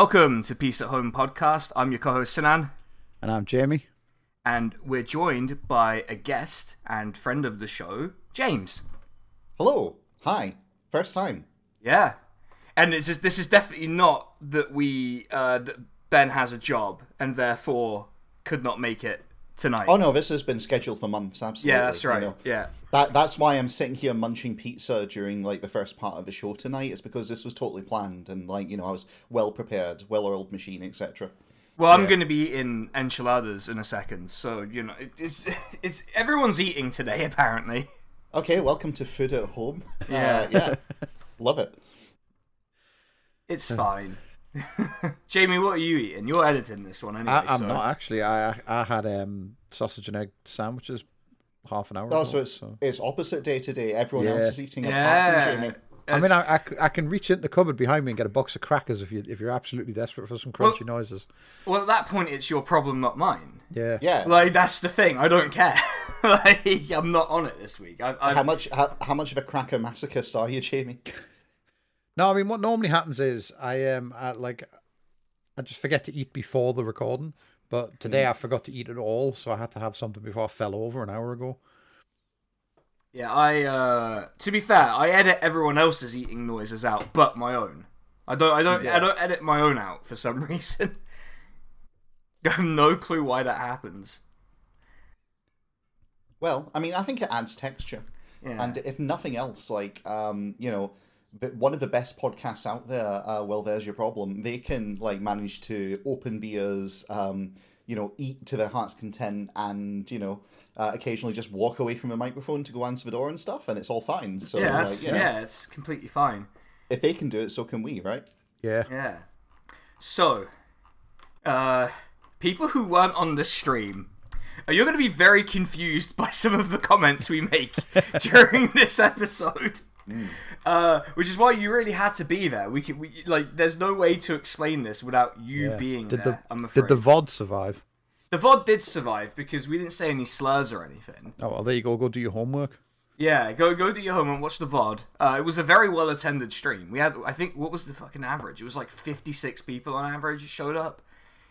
Welcome to Peace at Home podcast. I'm your co-host Sinan, And I'm Jamie. and we're joined by a guest and friend of the show, James. Hello. Hi. First time. Yeah, and it's just, this is definitely not that we uh, that Ben has a job and therefore could not make it tonight. Oh no, this has been scheduled for months. Absolutely. yeah, that's you right. know. Yeah, That that's why I'm sitting here munching pizza during like the first part of the show tonight. It's because this was totally planned and like you know I was well prepared, well oiled machine, etc. Well, I'm going to be eating enchiladas in a second, so you know it, it's it's everyone's eating today apparently. Okay, welcome to food at home. Yeah. Uh, yeah. Love it. It's fine. Jamie, what are you eating? You're editing this one anyway. I, I'm so- not actually. I I had um, sausage and egg sandwiches half an hour ago. Oh, so it's it's opposite day to day. Everyone else is eating apart Yeah. from Jamie. I mean, I I, I c- I can reach into the cupboard behind me and get a box of crackers if you if you're absolutely desperate for some crunchy noises. well, at that point, it's your problem, not mine. Yeah. Yeah. Like that's the thing. I don't care. like I'm not on it this week. I, I, how much how, how much of a cracker masochist are you, Jamie? No, I mean what normally happens is I um I, like I just forget to eat before the recording, but today I forgot to eat at all, so I had to have something before I fell over an hour ago. Yeah, I. uh To be fair, I edit everyone else's eating noises out, but my own. I don't. I don't. I don't edit my own out for some reason. I have no clue why that happens. Well, I mean, I think it adds texture. Yeah. And if nothing else, like um, you know, but one of the best podcasts out there, uh, well, there's your problem. They can like manage to open beers, um, you know, eat to their heart's content, and you know, uh, occasionally just walk away from a microphone to go answer the door and stuff, and it's all fine. So yeah, like, that's, you know, yeah, it's completely fine. if they can do it, so can we, right? Yeah. Yeah. So, uh, people who weren't on the stream, uh, you're going to be very confused by some of the comments we make during this episode. Uh, which is why you really had to be there. We could, we, like, there's no way to explain this without you Yeah. being Did there. the I'm afraid did the VOD survive? the VOD did survive because we didn't say any slurs or anything. Oh well, there you go. Go do your homework. Yeah, go go do your home and watch the VOD. Uh, it was a very well attended stream. We had, I think, what was the fucking average? It was like 56 people on average showed up.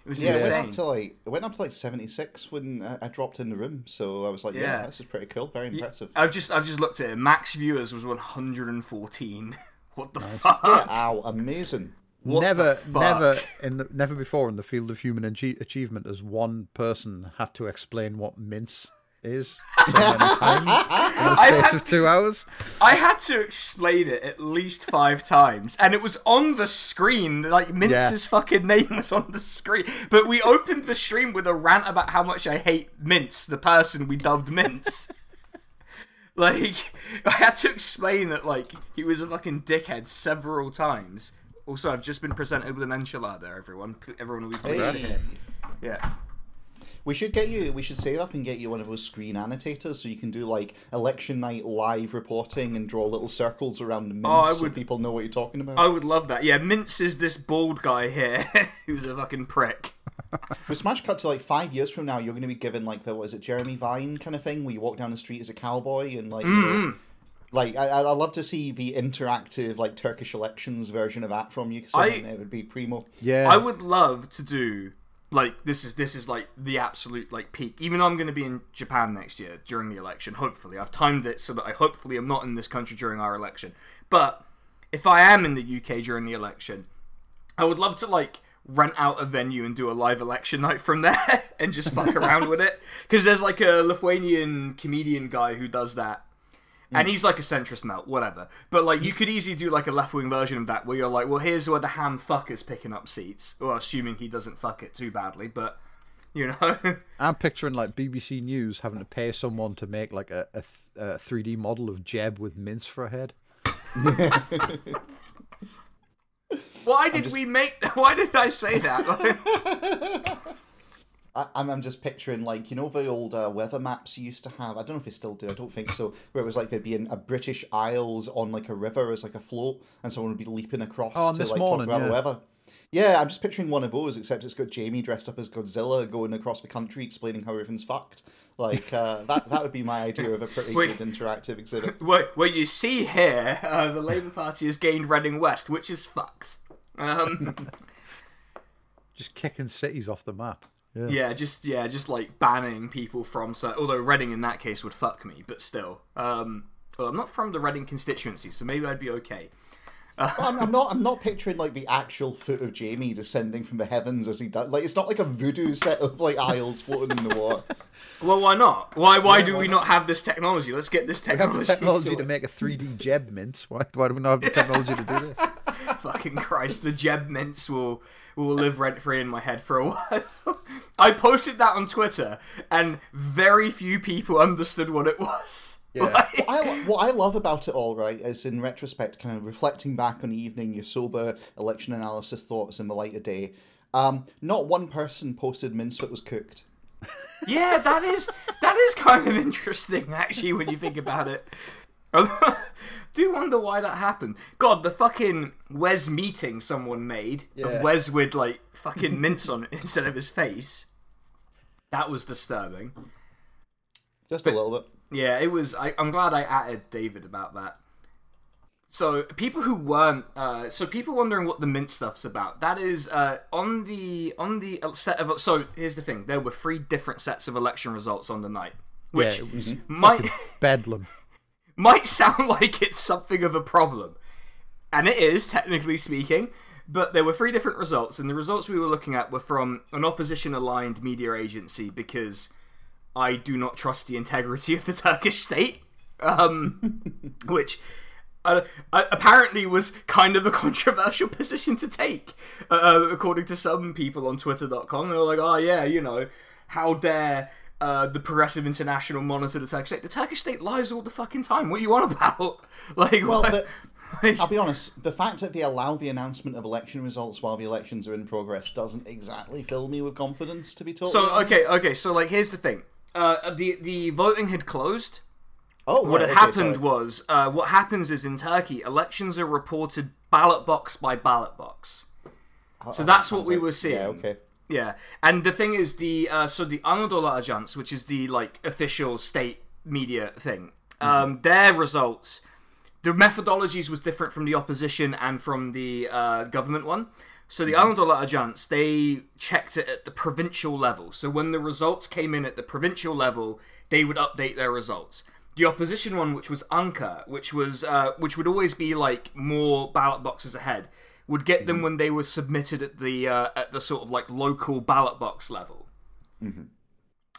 It was Yeah, it went insane. up to like it went up to like seventy six when uh, I dropped in the room. So I was like, yeah, Yeah. this is pretty cool, very impressive. I've just I've just looked at it. Max viewers was 114. what the fuck? Ow, amazing. What never, never in the, never before in the field of human achie- achievement has one person had to explain what mince is so many times in the space of two hours. I had to explain it at least five times, and it was on the screen. Like Mince's fucking name was on the screen. But we opened the stream with a rant about how much I hate Mince, the person we dubbed Mince. like I had to explain that like he was a fucking dickhead several times. Also, I've just been presented with an enchilada. There, everyone, everyone will be pleased to Hey. Yeah. We should get you. We should save up and get you one of those screen annotators, so you can do like election night live reporting and draw little circles around the mince, Oh, I so people know what you're talking about. I would love that. Yeah, Mince is this bald guy here who's a fucking prick. With Smash cut to like five years from now, you're going to be given like the what is it, Jeremy Vine kind of thing, where you walk down the street as a cowboy and like, Mm-hmm. know, like I I I'd love to see the interactive like Turkish elections version of that from you. Cause I- I think it would be primo. Yeah, I would love to do like this is this is like the absolute like peak. Even though I'm going to be in Japan next year during the election, hopefully I've timed it so that I hopefully am not in this country during our election. But if I am in the UK during the election, I would love to like rent out a venue and do a live election night from there and just fuck around with it because there's like a Lithuanian comedian guy who does that and mm. he's like a centrist melt, whatever. But like, you mm. could easily do like a left wing version of that, where you're like, well, here's where the ham fucker's picking up seats, well, assuming he doesn't fuck it too badly. But you know, I'm picturing like BBC News having to pay someone to make like a, a, th- a 3D model of Jeb with mince for a head. why did we make? Why did I say that? I, I'm, I'm just picturing like you know the old uh, weather maps you used to have. I don't know if they still do. I don't think so. Where it was like there'd be an, a British Isles on like a river as like a float, and someone would be leaping across Oh, to this like morning, talk about the yeah. weather. Yeah, I'm just picturing one of those, except it's got Jamie dressed up as Godzilla going across the country explaining how everything's fucked. Like uh, that. That would be my idea of a pretty Wait. good interactive exhibit. what, what you see here, uh, the Labour Party has gained Reading West, which is fucked. Um, just kicking cities off the map. Yeah. Yeah, just yeah, just like banning people from. So, although Reading in that case would fuck me, but still. Um, well, I'm not from the Reading constituency, so maybe I'd be okay. Well, I'm, I'm not. I'm not picturing like the actual foot of Jamie descending from the heavens as he does. Like it's not like a voodoo set of like isles floating in the water. Well, why not? Why why do we not have this technology? Let's get this technology. We have technology. the technology to make a 3D Jeb mince. Why, why do we not have the technology to do this? Fucking Christ, the Jeb mince will will live rent free in my head for a while. I posted that on Twitter, and very few people understood what it was. Yeah. Like- I, what I love about it all, right, is in retrospect, kind of reflecting back on the evening, your sober election analysis thoughts in the light of day. Um, not one person posted mince that was cooked. Yeah, that is that is kind of interesting actually when you think about it. I do wonder why that happened. God, the fucking Wes Streeting someone made Yeah. of Wes with like fucking mince on it instead of his face. That was disturbing. Just a little bit. Yeah, it was. I, I'm glad I added David about that. So people who weren't, uh, so people wondering what the mint stuff's about. That is uh, on the on the set of. So here's the thing: there were three different sets of election results on the night, which yeah, might bedlam. might sound like it's something of a problem, and it is technically speaking. But there were three different results, and the results we were looking at were from an opposition-aligned media agency because I do not trust the integrity of the Turkish state, um, which uh, uh, apparently was kind of a controversial position to take, uh, according to some people on Twitter.com. They were like, "Oh yeah, you know, how dare." Uh, the Progressive International monitor the Turkish state. The Turkish state lies all the fucking time. What are you on about? Like, Well, what- but I'll be honest, the fact that they allow the announcement of election results while the elections are in progress doesn't exactly fill me with confidence, to be totally so honest. okay, okay. So like, here's the thing. Uh, the the voting had closed. Oh, What right, had okay, happened sorry. was, uh, what happens is in Turkey, elections are reported ballot box by ballot box. So that's what we like- were seeing. Yeah, okay. Yeah, and the thing is, the uh, so the Anadolu Ajans, which is the like official state media thing, um, their results, the methodologies was different from the opposition and from the uh, government one. So the Anadolu Ajans, they checked it at the provincial level. So when the results came in at the provincial level, they would update their results. The opposition one, which was Anka, which was uh, which would always be like more ballot boxes ahead, would get them when they were submitted at the uh, at the sort of like local ballot box level.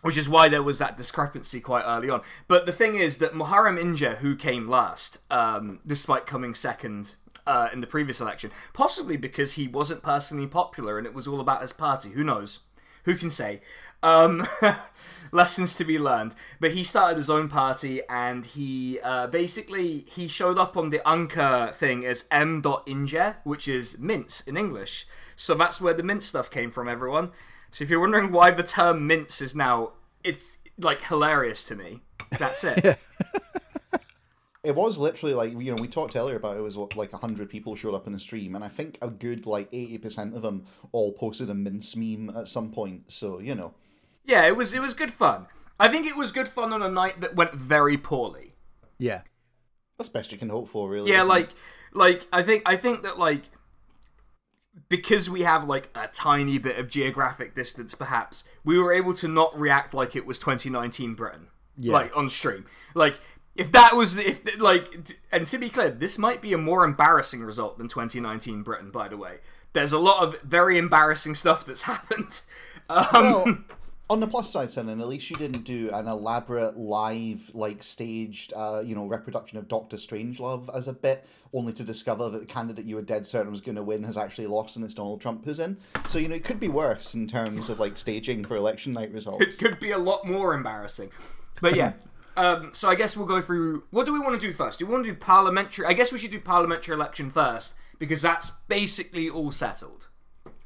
Which is why there was that discrepancy quite early on. But the thing is that Muharrem Ince, who came last, um, despite coming second uh, in the previous election, possibly because he wasn't personally popular and it was all about his party. Who knows? Who can say? Um, lessons to be learned. But he started his own party and he uh, basically he showed up on the Anka thing as M. Which is mince in English. So that's where the mint stuff came from, everyone. So if you're wondering why the term mince is now it's like hilarious to me. That's it. It was literally like you know we talked earlier about it was what, like hundred people showed up in the stream, and I think a good like eighty percent of them all posted a mince meme at some point. So you know, Yeah, it was it was good fun. I think it was good fun on a night that went very poorly. Yeah. that's best you can hope for, really. Yeah, isn't it? like like I think I think that like because we have like a tiny bit of geographic distance perhaps, we were able to not react like it was 2019 Britain. Yeah. Like on stream. Like if that was if like and to be clear, this might be a more embarrassing result than 2019 Britain by the way. There's a lot of very embarrassing stuff that's happened. Um, well, on the plus side, Sinan, at least you didn't do an elaborate live, like staged, uh, you know, reproduction of Doctor Strangelove as a bit, only to discover that the candidate you were dead certain was going to win has actually lost and it's Donald Trump who's in. So you know, it could be worse in terms of like staging for election night results. it could be a lot more embarrassing. But yeah. Um, so I guess we'll go through. What do we want to do first? Do we want to do parliamentary? I guess we should do parliamentary election first because that's basically all settled.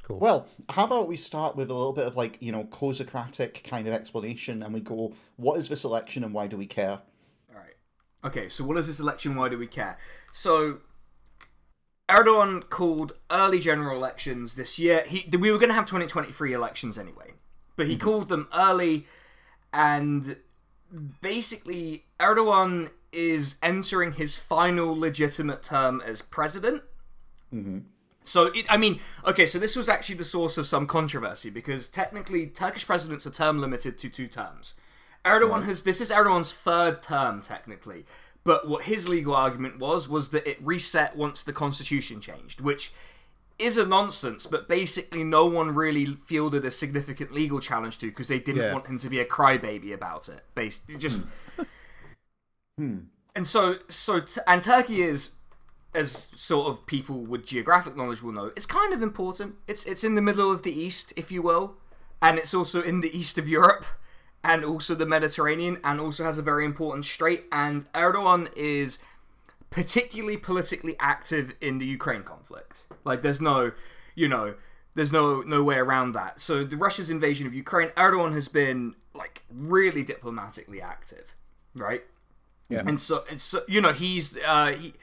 Cool. Well, how about we start with a little bit of like you know co-Socratic kind of explanation, and we go, what is this election and why do we care? All right. Okay. So what is this election? Why do we care? So Erdogan called early general elections this year. He we were going to have 2023 elections anyway, but he called them early, and basically Erdogan is entering his final legitimate term as president. Mm-hmm. So it, I mean, okay, so this was actually the source of some controversy because technically Turkish presidents are term limited to two terms. Erdogan has this is Erdogan's third term technically, but what his legal argument was was that it reset once the constitution changed, which is a nonsense, but basically no one really fielded a significant legal challenge to because they didn't Yeah. want him to be a crybaby about it. Based just hmm. Hmm. and so so t- and Turkey is as sort of people with geographic knowledge will know, it's kind of important. It's it's in the middle of the east, if you will, and it's also in the east of Europe and also the Mediterranean and also has a very important strait and Erdogan is particularly politically active in the Ukraine conflict. Like there's no, you know, there's no no way around that. So the Russia's invasion of Ukraine, Erdogan has been like really diplomatically active, right? Yeah. And so and so you know, he's uh he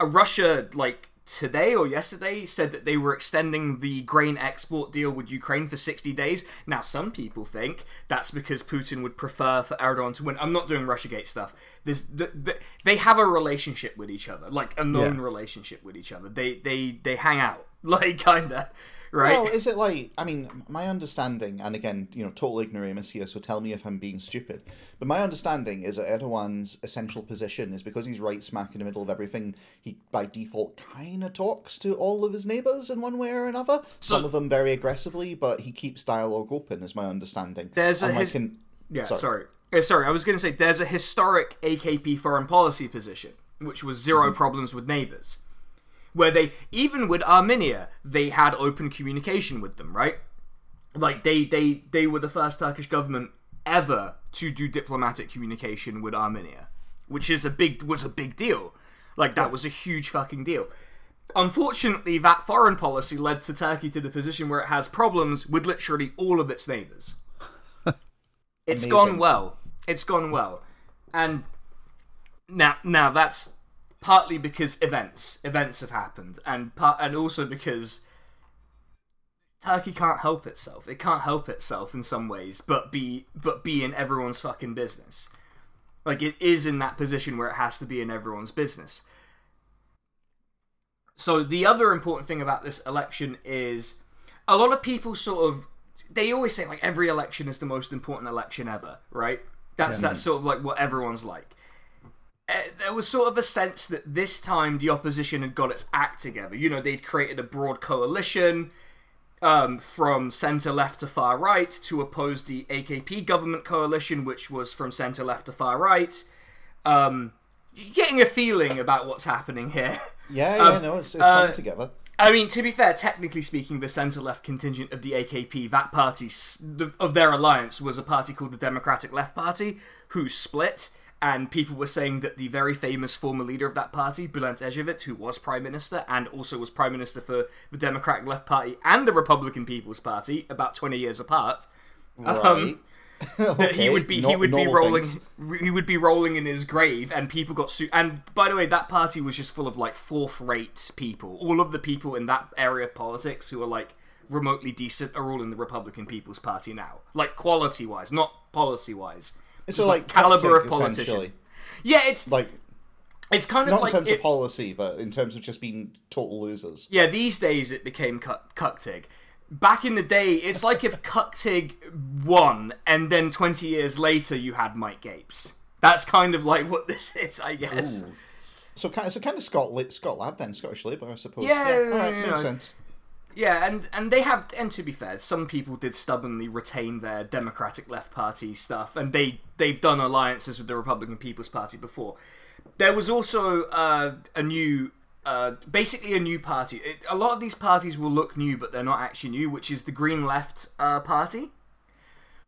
Russia like today or yesterday said that they were extending the grain export deal with Ukraine for 60 days. Now some people think that's because Putin would prefer for Erdogan to win. I'm not doing Russiagate stuff. There's the, the, they have a relationship with each other, like a known Yeah. relationship with each other. They they they hang out, like kinda, right? Well, is it like? I mean, my understanding, and again, you know, total ignoramus here, so tell me if I'm being stupid. But my understanding is that Erdogan's essential position is because he's right smack in the middle of everything. He by default kind of talks to all of his neighbors in one way or another. Some of them very aggressively, but he keeps dialogue open. Is my understanding. There's a And, like, his- Yeah, Sorry. sorry. Uh, sorry, I was going to say there's a historic AKP foreign policy position, which was 0 problems with neighbors. Where they, even with Armenia, they had open communication with them, right? Like, they, they, they were the first Turkish government ever to do diplomatic communication with Armenia, which is a big, was a big deal. Like, that was a huge fucking deal. Unfortunately, that foreign policy led to Turkey to the position where it has problems with literally all of its neighbors. It's Amazing. gone well. It's gone well, and now now that's partly because events events have happened, and part and also because Turkey can't help itself. It can't help itself in some ways, but be but be in everyone's fucking business. Like it is in that position where it has to be in everyone's business. So the other important thing about this election is a lot of people sort of they always say like every election is the most important election ever, right? That's that's sort of like what everyone's like. Uh, there was sort of a sense that this time the opposition had got its act together. You know, they'd created a broad coalition um, from centre left to far right to oppose the AKP government coalition, which was from centre left to far right. Um, you're getting a feeling about what's happening here. yeah, Um, yeah, no, it's, it's uh, coming together. I mean, to be fair, technically speaking, the centre left contingent of the AKP, that party of their alliance was a party called the Democratic Left Party, who split. And people were saying that the very famous former leader of that party, Bülent Ecevit, who was prime minister and also was prime minister for the Democratic Left Party and the Republican People's Party, about twenty years apart, um, Right. that he would be he would be rolling things. he would be rolling in his grave and people got sued and by the way that party was just full of like fourth rate people all of the people in that area of politics who are like remotely decent are all in the republican people's party now like quality wise not policy wise It's just, like, caliber of politician yeah it's Like it's kind of not like in terms it- of policy, but in terms of just being total losers. Yeah, these days it became Cuck- Cucktig. Back in the day, it's like if Cucktig won, and then 20 years later you had Mike Gapes. That's kind of like what this is, I guess. Ooh. So kind of, so kind of Scott, Scott Lab then, Scottish Labour, I suppose. Yeah, all right, you makes sense. Yeah, and and they have, and to be fair, some people did stubbornly retain their Democratic Left Party stuff, and they they've done alliances with the Republican People's Party before. There was also uh, a new, uh, basically a new party. It, a lot of these parties will look new, but they're not actually new, which is the Green Left uh, Party,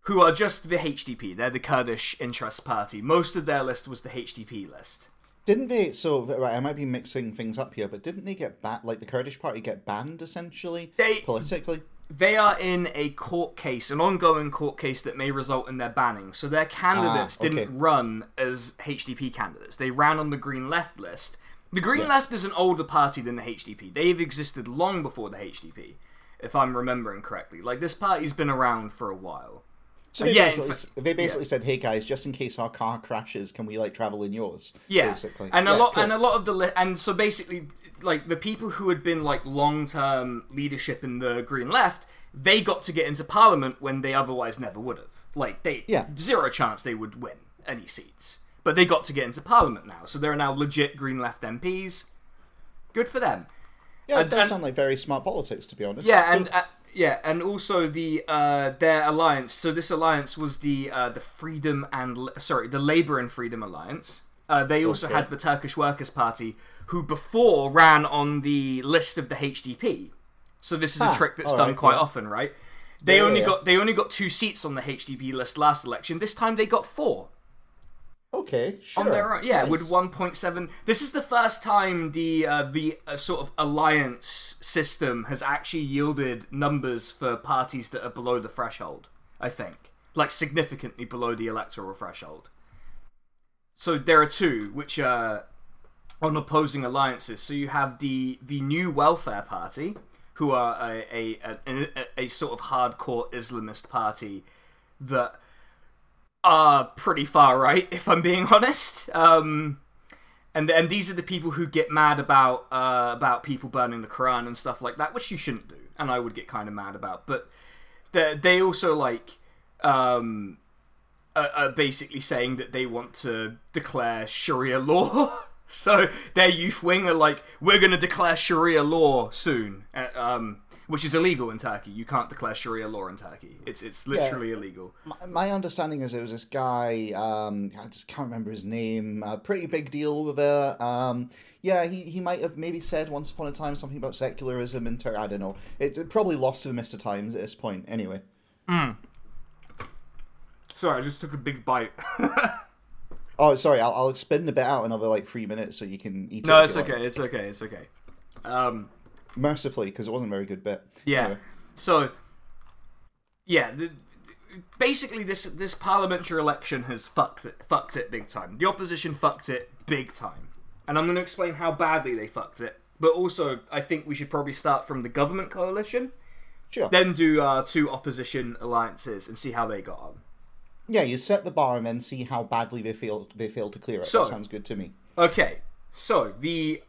who are just the HDP. They're the Kurdish Interest Party. Most of their list was the HDP list. Didn't they? So right, I might be mixing things up here, but didn't they get banned? Like the Kurdish party get banned essentially They- politically. They are in a court case, an ongoing court case that may result in their banning. So their candidates Ah, okay. didn't run as HDP candidates. They ran on the Green Left list. The Green Yes. Left is an older party than the HDP. They've existed long before the HDP, if I'm remembering correctly. Like this party's been around for a while. So they yeah, basically, fa- they basically said, "Hey guys, just in case our car crashes, can we like travel in yours?" Yeah, basically. and a Yeah, lot cool. and a lot of the li- and so basically like the people who had been like long term leadership in the Green Left, they got to get into Parliament when they otherwise never would have. Like they Yeah. zero chance they would win any seats, but they got to get into Parliament now, so there are now legit Green Left MPs. Good for them. Yeah, it And- does and- sound like very smart politics, to be honest. Yeah, and uh, yeah, and also the uh, their alliance. So this alliance was the uh, the Freedom and sorry, the Labour and Freedom Alliance. Uh, they also Okay. had the Turkish Workers' Party, who before ran on the list of the HDP. So this is a Ah, trick that's done right, quite yeah. often, right? They Yeah, only yeah. got they only got two seats on the HDP list last election. This time they got four okay, sure. on their own. Yeah, Nice. with 1.7. This is the first time the uh, the uh, sort of alliance system has actually yielded numbers for parties that are below the threshold. I think, like significantly below the electoral threshold. So there are two which are on opposing alliances. So you have the the New Welfare Party, who are a a, a, a, a sort of hardcore Islamist party that are pretty far right, if I'm being honest. Um, and and these are the people who get mad about uh, about people burning the Quran and stuff like that, which you shouldn't do, and I would get kind of mad about. But they also like um, are, are basically saying that they want to declare Sharia law. so their youth wing are like, we're going to declare Sharia law soon, uh, um, which is illegal in Turkey. You can't declare Sharia law in Turkey. It's it's literally illegal. My, my understanding is there was this guy, um, I just can't remember his name, a pretty big deal over there. Um, yeah, he, he might have maybe said once upon a time something about secularism in Turkey. I don't know. It, it probably lost to the Mr. Times at this point. Anyway. Sorry, I just took a big bite. Oh, sorry, I'll, I'll spin a bit out another like three minutes so you can eat no, if it's okay. It's okay. It's okay. Um, Mercifully, because it wasn't a very good bit. Yeah. Anyway. So, yeah, the, basically this this parliamentary election has fucked it, fucked it big time. The opposition fucked it big time, and I'm going to explain how badly they fucked it. But also, I think we should probably start from the government coalition, Sure. then do our two opposition alliances and see how they got on. yeah, you set the bar and then see how badly they feel they fail to clear it. So- that sounds good to me. Okay, so the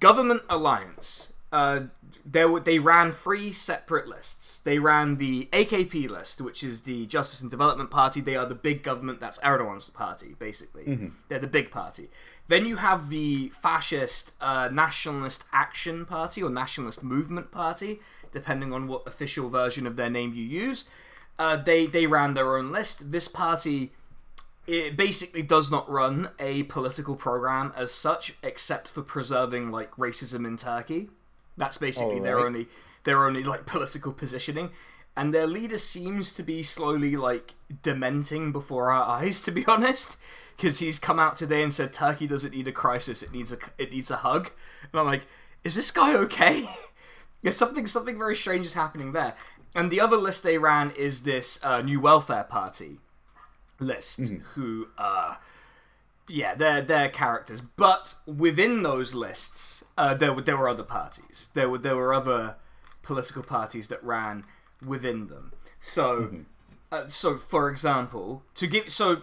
government alliance, uh, there they ran three separate lists. They ran the AKP list, which is the Justice and Development Party. They are the big government. That's Erdogan's party, basically. They're the big party. Then you have the fascist uh, Nationalist Action Party or Nationalist Movement Party, depending on what official version of their name you use. Uh, they they ran their own list. This party it basically does not run a political program as such, except for preserving like racism in Turkey. That's basically their only their only like political positioning, and their leader seems to be slowly like dementing before our eyes. To be honest, because he's come out today and said Turkey doesn't need a crisis; it needs a it needs a hug. And I'm like, is this guy okay? yeah, something something very strange is happening there. And the other list they ran is this uh, new welfare party list who uh yeah they're they're characters. But within those lists uh there were there were other parties. There were there were other political parties that ran within them. So uh, so for example to give so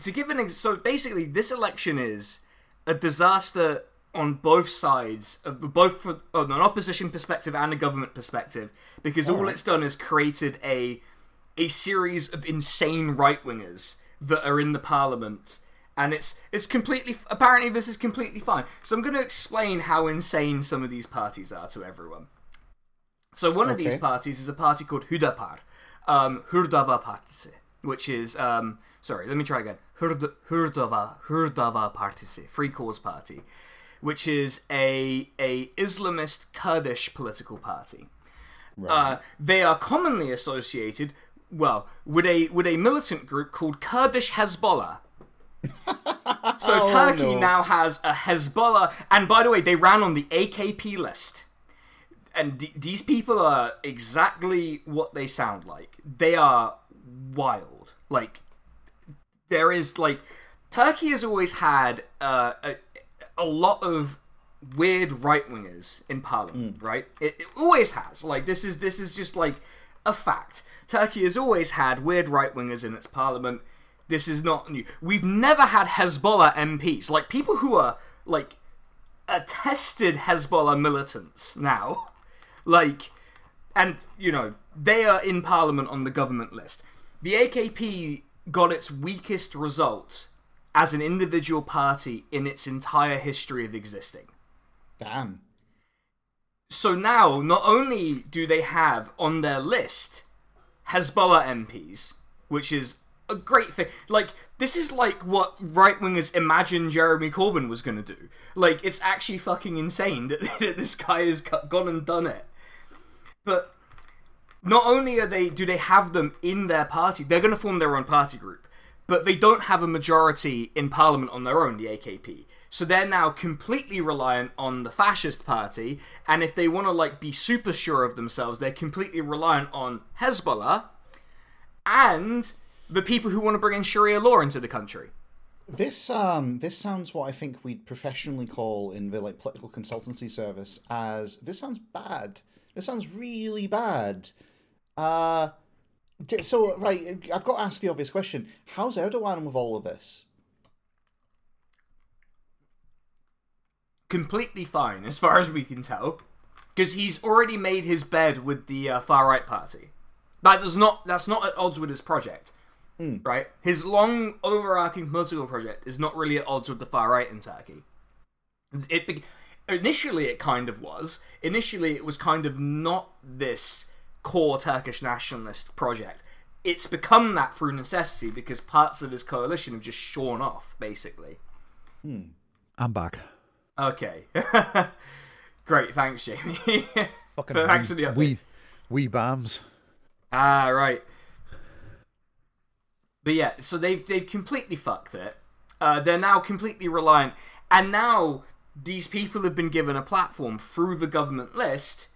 to give an ex- so basically this election is a disaster on both sides of both for, on an opposition perspective and a government perspective because all it's done is created a a series of insane right wingers that are in the parliament and it's it's completely apparently this is completely fine so i'm going to explain how insane some of these parties are to everyone so one of these parties is a party called Hudapar, um, Hurdava Partisi, which is um, sorry, let me try again. Hurd- Hurdava Hurdava Partisi, Free Cause Party, which is a a Islamist Kurdish political party. Uh, they are commonly associated, well, with a with a militant group called Kurdish Hezbollah. So Oh, Turkey no. now has a Hezbollah, and by the way, they ran on the AKP list and th- these people are exactly what they sound like. They are wild. Like there is like Turkey has always had uh, a a lot of weird right wingers in parliament, right? It, it always has. Like this is this is just like a fact. Turkey has always had weird right wingers in its parliament. This is not new. We've never had Hezbollah MPs, like people who are like attested Hezbollah militants now. Like, and, you know, they are in parliament on the government list. The AKP got its weakest result as an individual party in its entire history of existing. Damn. So now, not only do they have on their list Hezbollah MPs, which is a great thing. Like, this is like what right wingers imagined Jeremy Corbyn was going to do. Like, it's actually fucking insane that, that this guy has gone and done it. But not only are they do they have them in their party, they're going to form their own party group, but they don't have a majority in parliament on their own. The AKP. So they're now completely reliant on the fascist party, and if they want to like be super sure of themselves, they're completely reliant on Hezbollah and the people who want to bring in Sharia law into the country. This um this sounds what I think we'd professionally call in the like political consultancy service as this sounds bad. This sounds really bad. Uh so right, I've got to ask the obvious question: How's Erdogan with all of this? completely fine as far as we can tell because he's already made his bed with the uh, far right party that does not that's not at odds with his project mm. right his long overarching political project is not really at odds with the far right in turkey it initially it kind of was initially it was kind of not this core turkish nationalist project it's become that through necessity because parts of his coalition have just shorn off basically hmm. i'm back Okay. Great, thanks, Jamie. Fucking thanks we, for the update. We, we bombs. Ah, right. But yeah, so they've they've completely fucked it. Uh, they're now completely reliant, and now these people have been given a platform through the government list,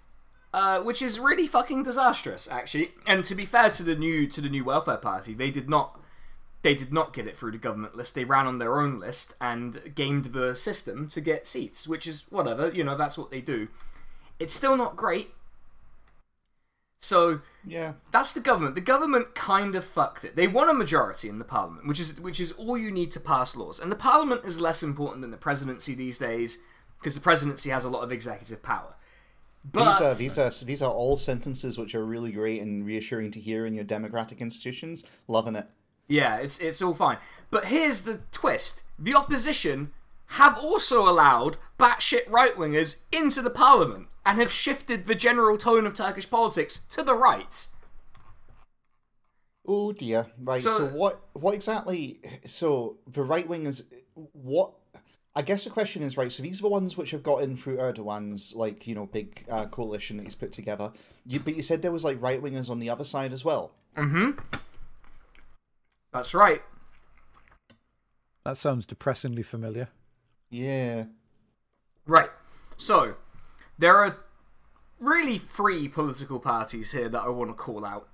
uh, which is really fucking disastrous, actually. And to be fair to the new to the new welfare party, they did not they did not get it through the government list. They ran on their own list and gamed the system to get seats, which is whatever, you know, that's what they do. It's still not great. So yeah, that's the government. The government kind of fucked it. They won a majority in the parliament, which is which is all you need to pass laws. And the parliament is less important than the presidency these days because the presidency has a lot of executive power. But these are these are these are all sentences which are really great and reassuring to hear in your democratic institutions. Loving it. Yeah, it's it's all fine. But here's the twist: the opposition have also allowed batshit right wingers into the parliament and have shifted the general tone of Turkish politics to the right. Oh dear. Right. So, so what what exactly? So the right wingers, what? I guess the question is right. So these are the ones which have got in through Erdogan's like you know big uh, coalition that he's put together. You, but you said there was like right wingers on the other side as well. Mm-hmm. That's right. That sounds depressingly familiar. Yeah. Right. So, there are really three political parties here that I want to call out.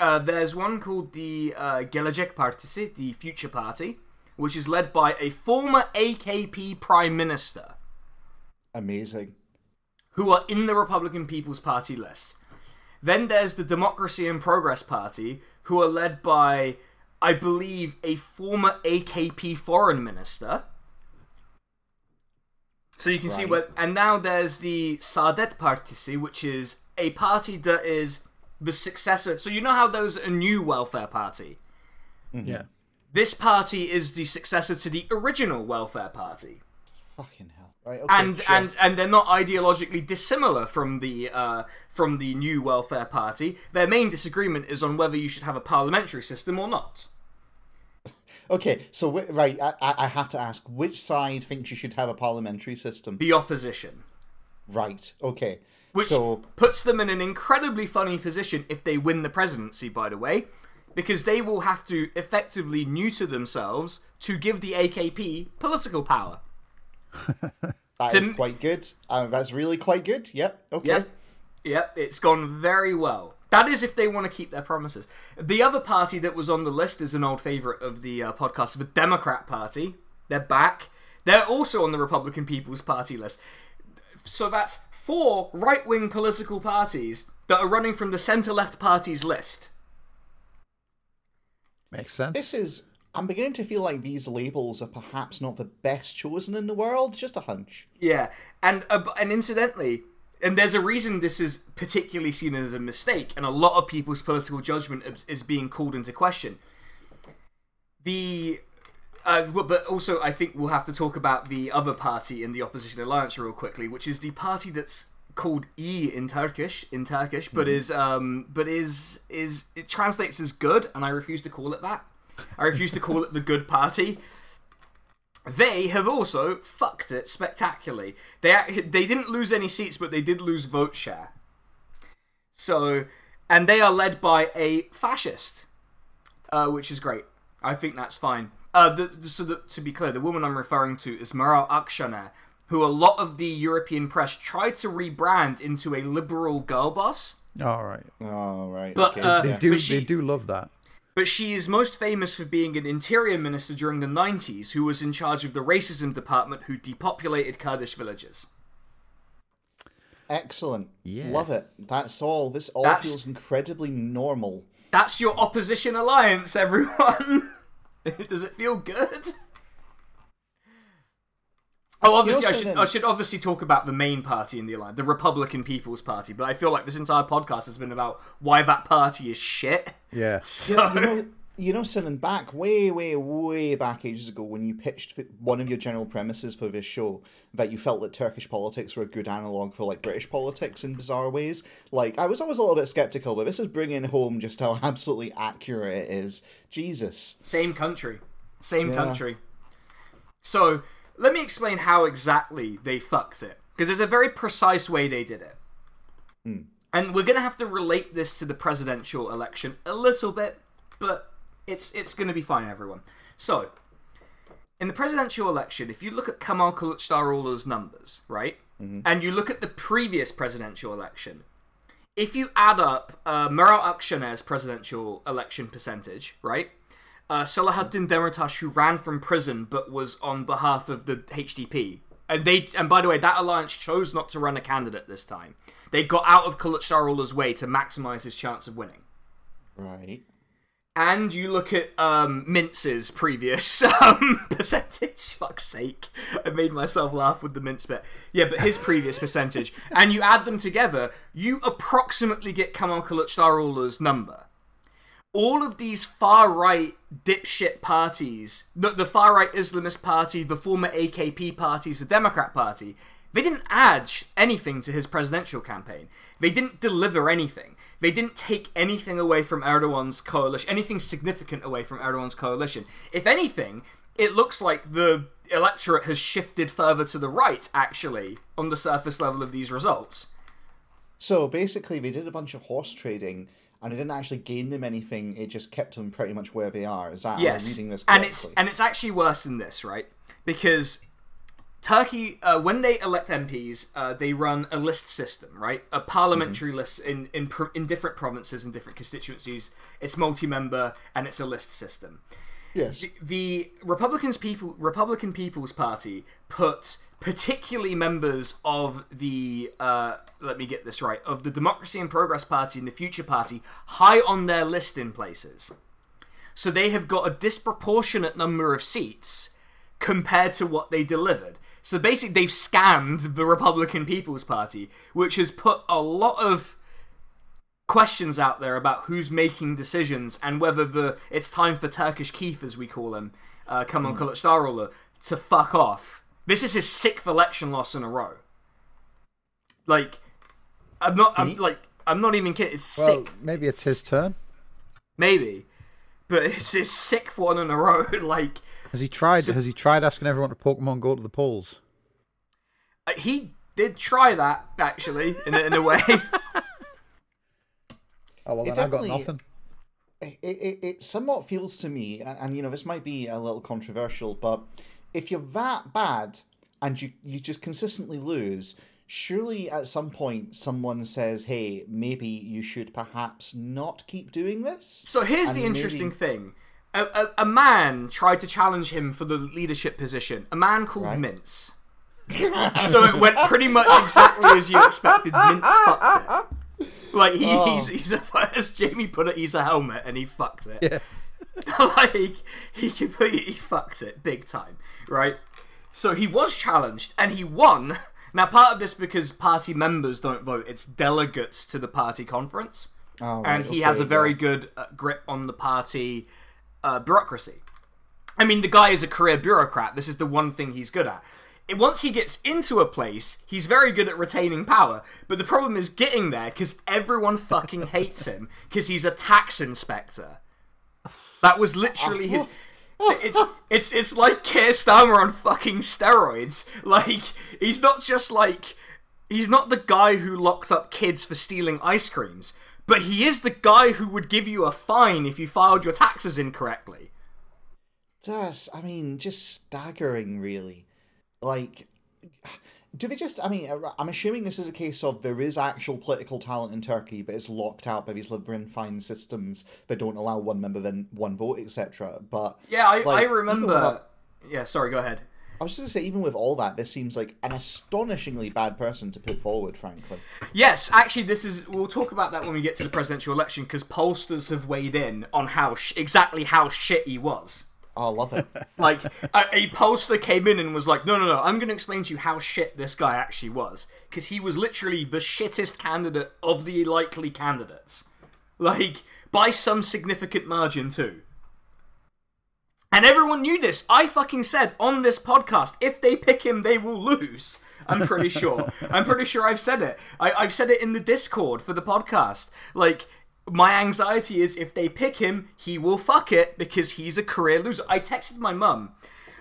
Uh, there's one called the uh, Gelecek Partisi, the Future Party, which is led by a former AKP Prime Minister. Amazing. Who are in the Republican People's Party list. Then there's the Democracy and Progress Party, who are led by I believe, a former AKP foreign minister. So you can right. see what. And now there's the Saadet Partisi, which is a party that is the successor. So you know how there's a new welfare party? Mm-hmm. Yeah. This party is the successor to the original welfare party. Fucking hell. Right, okay, and sure. and and they're not ideologically dissimilar from the uh, from the new welfare party. Their main disagreement is on whether you should have a parliamentary system or not. Okay, so right, I, I have to ask, which side thinks you should have a parliamentary system? The opposition. Right. Okay. Which so... puts them in an incredibly funny position if they win the presidency. By the way, because they will have to effectively neuter themselves to give the AKP political power. That to... is quite good. Uh, that's really quite good. Yep. Okay. Yep. Yep. It's gone very well. That is if they want to keep their promises. The other party that was on the list is an old favorite of the uh, podcast, the Democrat Party. They're back. They're also on the Republican People's Party list. So that's four right wing political parties that are running from the center left party's list. Makes sense. This is I'm beginning to feel like these labels are perhaps not the best chosen in the world. Just a hunch. Yeah, and uh, and incidentally, and there's a reason this is particularly seen as a mistake, and a lot of people's political judgment is- being called into question. The uh, but also, I think we'll have to talk about the other party in the opposition alliance real quickly, which is the party that's called E in Turkish, in Turkish, but is um, but is is it translates as good, and I refuse to call it that. I refuse to call it the good party. They have also fucked it spectacularly. They they didn't lose any seats, but they did lose vote share. So, and they are led by a fascist, uh, which is great. I think that's fine. Uh, the, the- so the, to be clear, the woman I'm referring to is Meral Akşener, who a lot of the European press tried to rebrand into a liberal girl boss. All right. Oh right. But, okay. uh, They do. But she- They do love that. But she is most famous for being an interior minister during the 90s who was in charge of the racism department who depopulated Kurdish villages. Excellent. Yeah. Love it. That's all. This all That's- feels incredibly normal. That's your opposition alliance, everyone. Does it feel good? Oh, obviously, I also should then- I should obviously talk about the main party in the alliance, the Republican People's Party. But I feel like this entire podcast has been about why that party is shit. Yeah. So You know, you know, Sinan, back way, way, way back ages ago, when you pitched one of your general premises for this show, that you felt that Turkish politics were a good analog for like British politics in bizarre ways. Like, I was always a little bit skeptical, but this is bringing home just how absolutely accurate it is. Jesus. Same country. Same Yeah. country. So, let me explain how exactly they fucked it. Because there's a very precise way they did it. And we're going to have to relate this to the presidential election a little bit, but it's it's going to be fine, everyone. So, in the presidential election, if you look at Kemal Kılıçdaroğlu's numbers, right, and you look at the previous presidential election, if you add up uh, Meral Akşener's presidential election percentage, right, uh, Selahattin Demirtas, who ran from prison but was on behalf of the HDP, and they, and by the way, that alliance chose not to run a candidate this time. They got out of Kılıçdaroğlu's way to maximize his chance of winning. Right. And you look at um, Mince's previous um, percentage. Fuck's sake, I made myself laugh with the Mince bit. Yeah, but his previous percentage, and you add them together, you approximately get Kemal Kılıçdaroğlu's number. All of these far right dipshit parties, the, the far right Islamist party, the former AKP parties, the Democrat Party, they didn't add anything to his presidential campaign. They didn't deliver anything. They didn't take anything away from Erdogan's coalition, anything significant away from Erdogan's coalition. If anything, it looks like the electorate has shifted further to the right, actually, on the surface level of these results. So basically, they did a bunch of horse trading, and it didn't actually gain them anything. It just kept them pretty much where they are. Is that Yes, reading this and it's and it's actually worse than this, right? Because Turkey, uh, when they elect MPs, uh, they run a list system, right? A parliamentary list in in in different provinces and different constituencies. It's multi-member and it's a list system. yes. The Republicans people Republican People's Party put particularly members of the uh, let me get this right of the Democracy and Progress Party and the Future Party high on their list in places. So they have got a disproportionate number of seats compared to what they delivered. So basically, they've scammed the Republican People's Party, which has put a lot of questions out there about who's making decisions and whether the it's time for Turkish Keith, as we call him, uh, Kemal Kılıçdaroğlu, to fuck off. This is his sixth election loss in a row. Like, I'm not. I'm like. I'm not even kidding. It's Well, sick. maybe it's his turn. Maybe, but it's his sixth one in a row. like Has he tried? has he tried asking everyone to Pokemon go to the polls? uh, he did try that actually in a, in a way. Oh well, It then I've got nothing. it, it, it somewhat feels to me, and, and you know, this might be a little controversial, but if you're that bad and you, you just consistently lose, surely at some point someone says, hey, maybe you should perhaps not keep doing this? So here's And the interesting maybe- thing. A, a, a man tried to challenge him for the leadership position. A man called Right. Mince. so it went pretty much exactly as you expected. Mince fucked it. Like he, Oh. he's he's a, as Jamie put it, he's a helmet and he fucked it. like he completely fucked it big time, right? So he was challenged and he won. Now, part of this because party members don't vote; it's delegates to the party conference, Oh, and right, he has a very yeah. good uh, grip on the party uh, bureaucracy. I mean, the guy is a career bureaucrat. This is the one thing he's good at. Once he gets into a place, he's very good at retaining power. But the problem is getting there because everyone fucking hates him because he's a tax inspector. That was literally his. It's it's it's like Keir Starmer on fucking steroids. Like he's not just like he's not the guy who locked up kids for stealing ice creams, but he is the guy who would give you a fine if you filed your taxes incorrectly. That's, I mean, just staggering, really. Like, do they just, I mean, uh, I'm assuming this is a case of there is actual political talent in Turkey, but it's locked out by these labyrinthine systems that don't allow one member, then one vote, etc. But, Yeah, I, like, I remember. without- Yeah, sorry, go ahead. I was just going to say, even with all that, this seems like an astonishingly bad person to put forward, frankly. Yes, actually, this is. We'll talk about that when we get to the presidential election because pollsters have weighed in on how sh- exactly how shit he was. Oh, I love it. Like a, a pollster came in and was like, "No, no, no! I'm going to explain to you how shit this guy actually was because he was literally the shittest candidate of the likely candidates, like by some significant margin too." And everyone knew this. I fucking said on this podcast, if they pick him, they will lose. I'm pretty sure. I'm pretty sure I've said it. I, I've said it in the Discord for the podcast. Like, my anxiety is if they pick him, he will fuck it because he's a career loser. I texted my mum.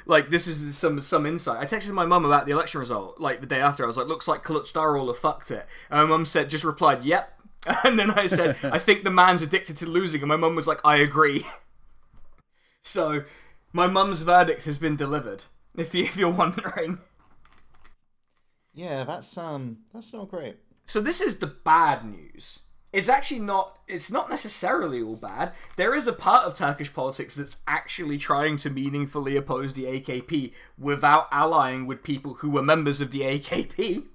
Like this is some some insight. I texted my mum about the election result like the day after. I was like, "Looks like Kılıçdaroğlu fucked it." And my mum said, just replied, "Yep." And then I said, "I think the man's addicted to losing." And my mum was like, "I agree." So, my mum's verdict has been delivered. If, you, if you're wondering. yeah, that's, um, that's not great. So this is the bad news. It's actually not. It's not necessarily all bad. There is a part of Turkish politics that's actually trying to meaningfully oppose the AKP without allying with people who were members of the AKP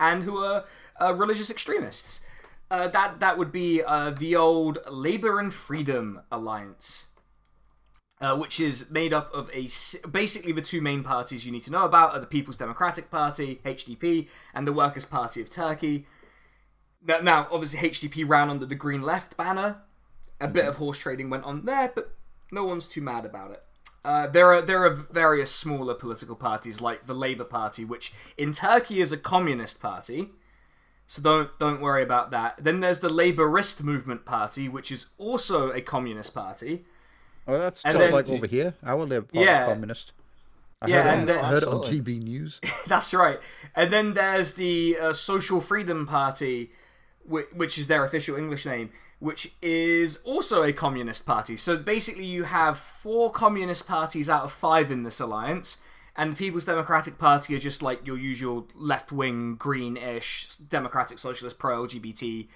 and who are uh, religious extremists. Uh, that that would be uh, the old Labour and Freedom Alliance. uh, which is made up of a basically the two main parties you need to know about are the People's Democratic Party (HDP) and the Workers' Party of Turkey. Now, now obviously, HDP ran under the Green Left banner. A bit of horse trading went on there, but no one's too mad about it. Uh, there are there are various smaller political parties like the Labour Party, which in Turkey is a communist party. So don't don't worry about that. Then there's the Labourist Movement Party, which is also a communist party. Oh, that's And then like over here. Our Labour Party Yeah. communist. I Yeah, heard, and then- I heard it on GB News. That's right. And then there's the uh, Social Freedom Party, which, is their official English name, which is also a communist party. So basically, you have four communist parties out of five in this alliance, and the People's Democratic Party are just like your usual left wing, green ish, democratic socialist, pro LGBT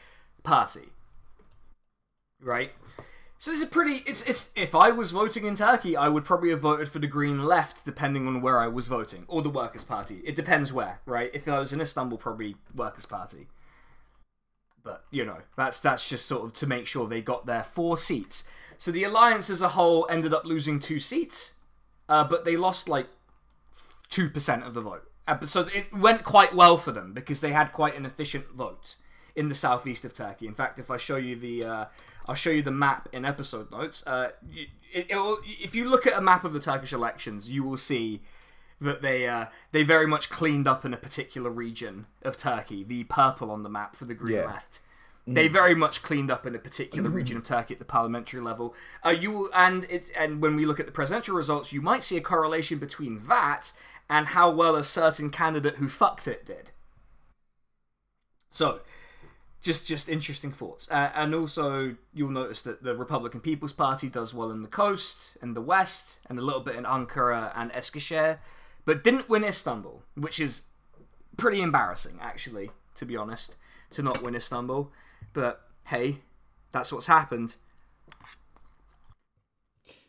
party. Right? So this is pretty. It's it's. If I was voting in Turkey, I would probably have voted for the Green Left, depending on where I was voting, or the Workers' Party. It depends where, right? If I was in Istanbul, probably Workers' Party. But you know, that's that's just sort of to make sure they got their four seats. So the alliance as a whole ended up losing two seats, uh, but they lost like two percent of the vote. So it went quite well for them because they had quite an efficient vote in the southeast of Turkey. In fact, if I show you the, uh, I'll show you the map in episode notes. Uh, it, it will, if you look at a map of the Turkish elections, you will see that they uh, they very much cleaned up in a particular region of Turkey. The purple on the map for the green Yeah. left. They very much cleaned up in a particular region of Turkey at the parliamentary level. Uh, you and it, and when we look at the presidential results, you might see a correlation between that and how well a certain candidate who fucked it did. So, just just interesting thoughts, uh, and also you'll notice that the Republican People's Party does well in the coast and the west, and a little bit in Ankara and Eskişehir, but didn't win Istanbul, which is pretty embarrassing, actually, to be honest, to not win Istanbul. But hey, that's what's happened.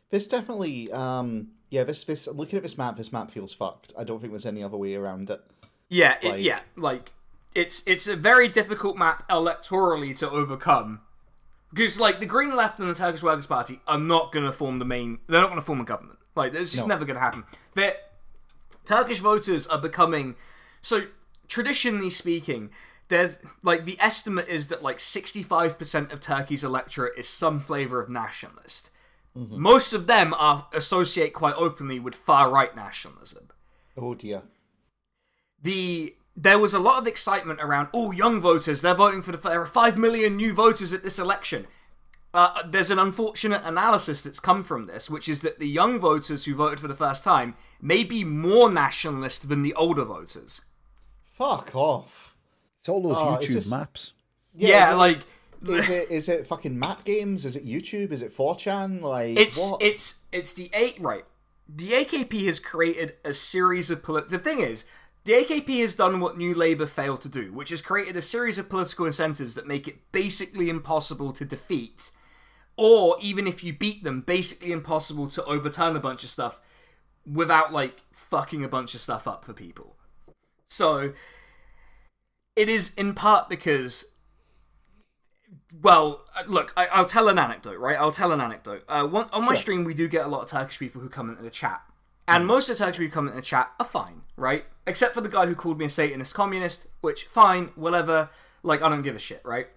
This definitely, um, yeah. This this looking at this map, this map feels fucked. I don't think there's any other way around it. Yeah, it, yeah, like it's it's a very difficult map electorally to overcome, Because like the Green Left and the Turkish Workers Party are not going to form the main. They're not going to form a government. Like it's just No. never going to happen. They're, Turkish voters are becoming so traditionally speaking. There's like the estimate is that like 65% of Turkey's electorate is some flavor of nationalist. Mm-hmm. Most of them are associate quite openly with far right nationalism Oh dear. the there was a lot of excitement around oh young voters they're voting for the there are 5 million new voters at this election uh, there's an unfortunate analysis that's come from this which is that the young voters who voted for the first time may be more nationalist than the older voters Fuck off. It's all those Oh, YouTube just- maps. yeah, is like Is it is it fucking map games? Is it YouTube? Is it 4chan? Like it's what? it's it's the eight right the akp has created a series of polit- the thing is the AKP has done what New Labour failed to do, which has created a series of political incentives that make it basically impossible to defeat, or even if you beat them, basically impossible to overturn a bunch of stuff without like fucking a bunch of stuff up for people. So it is in part because well, uh, look, I, I'll tell an anecdote, right? I'll tell an anecdote. Uh, one, on my stream, we do get a lot of Turkish people who come into the chat. And most of the Turkish people who come into the chat are fine, right? Except for the guy who called me a Satanist communist, which, fine, whatever. Like, I don't give a shit, right?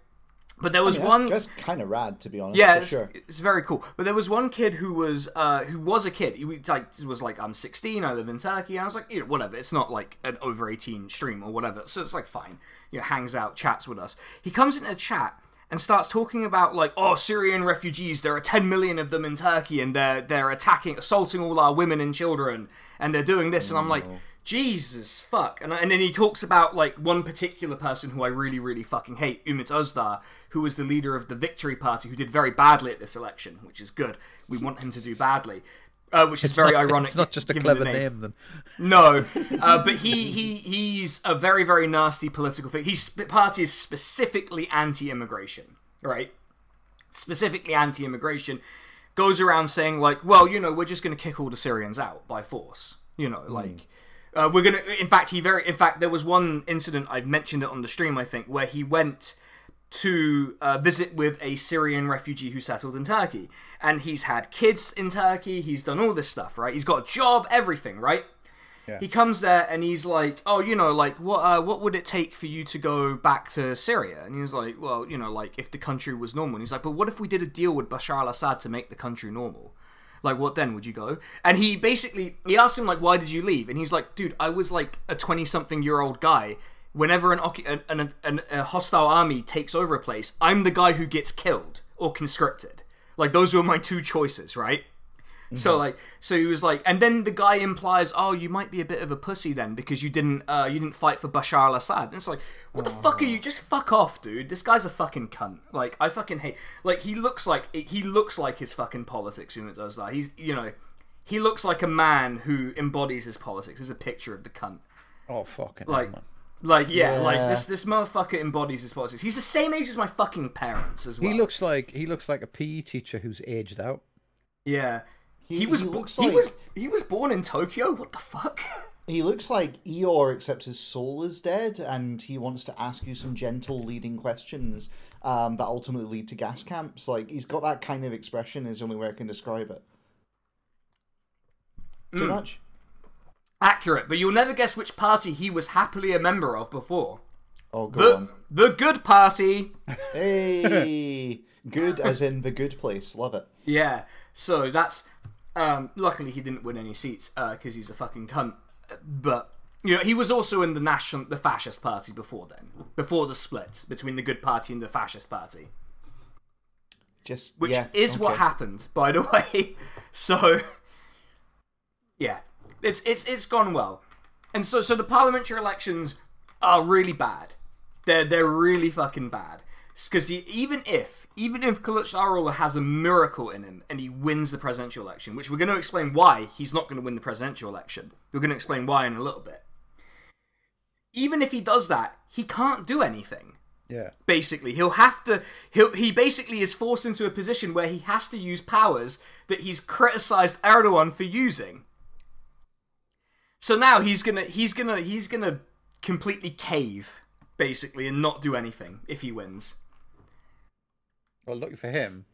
But there was that's, one. that's kind of rad to be honest. Yeah, for it's, sure. it's very cool. But there was one kid who was uh, who was a kid. He was like was like I'm 16. I live in Turkey. And I was like, you know, whatever. It's not like an over 18 stream or whatever. So it's like fine. You know, hangs out, chats with us. He comes into a chat and starts talking about like, oh, Syrian refugees. There are 10 million of them in Turkey, and they're they're attacking, assaulting all our women and children, and they're doing this. And I'm like. Jesus fuck. And, and then he talks about like one particular person who I really, really fucking hate, Ümit Özdağ, who was the leader of the Victory Party, who did very badly at this election, which is good. We want him to do badly. Uh, which is very Not- ironic. It's not just a the clever name. then. No, uh, but he he he's a very very nasty political figure. His party is specifically anti-immigration, right? Specifically anti-immigration. Goes around saying like, well, you know, we're just going to kick all the Syrians out by force. You know, like. Uh, we're gonna. In fact, he very. In fact, there was one incident I've mentioned it on the stream. I think where he went to uh, visit with a Syrian refugee who settled in Turkey, and he's had kids in Turkey. He's done all this stuff, right? He's got a job, everything, right? Yeah. He comes there and he's like, "Oh, you know, like what? Uh, what would it take for you to go back to Syria?" And he's like, "Well, you know, like if the country was normal." And he's like, "But what if we did a deal with Bashar al-Assad to make the country normal?" Like, what then would you go? And he basically he asked him like, "Why did you leave?" And he's like, "Dude, I was like a twenty-something year old guy." Whenever an, an, an a hostile army takes over a place, I'm the guy who gets killed or conscripted. Like those were my two choices, right? So like, so he was like, and then the guy implies, oh, you might be a bit of a pussy then because you didn't, uh, you didn't fight for Bashar al-Assad. And it's like, what the fuck are you? Just fuck off, dude. This guy's a fucking cunt. Like, I fucking hate. Like, he looks like he looks like his fucking politics. When it does that, he's, you know, he looks like a man who embodies his politics. Is a picture of the cunt. Oh fucking hell, Like, man. like yeah, like this this motherfucker embodies his politics. He's the same age as my fucking parents as well. He looks like he looks like a PE teacher who's aged out. yeah. He, He- was he bo- looks he like- was he was born in Tokyo. What the fuck? He looks like Eeyore, except his soul is dead, and he wants to ask you some gentle leading questions um, that ultimately lead to gas camps. Like he's got that kind of expression. Is the only way I can describe it. Too much. Accurate, but you'll never guess which party he was happily a member of before. Oh, go The on. the good party. Hey, good as in the good place. Love it. Yeah. So that's um luckily he didn't win any seats because he's a fucking cunt. But you know he was also in the national the fascist party before then, before the split between the good party and the fascist party, Just which yeah, is what happened, by the way. So yeah, it's it's it's gone well, and so so the parliamentary elections are really bad. They're they're really fucking bad. Because even if even if Kılıçdaroğlu has a miracle in him and he wins the presidential election, which we're going to explain why he's not going to win the presidential election, we're going to explain why in a little bit. Even if he does that, he can't do anything Yeah. basically he'll have to he'll, he basically is forced into a position where he has to use powers that he's criticized erdogan for using so now he's gonna he's gonna he's gonna completely cave basically and not do anything if he wins Well, lucky for him.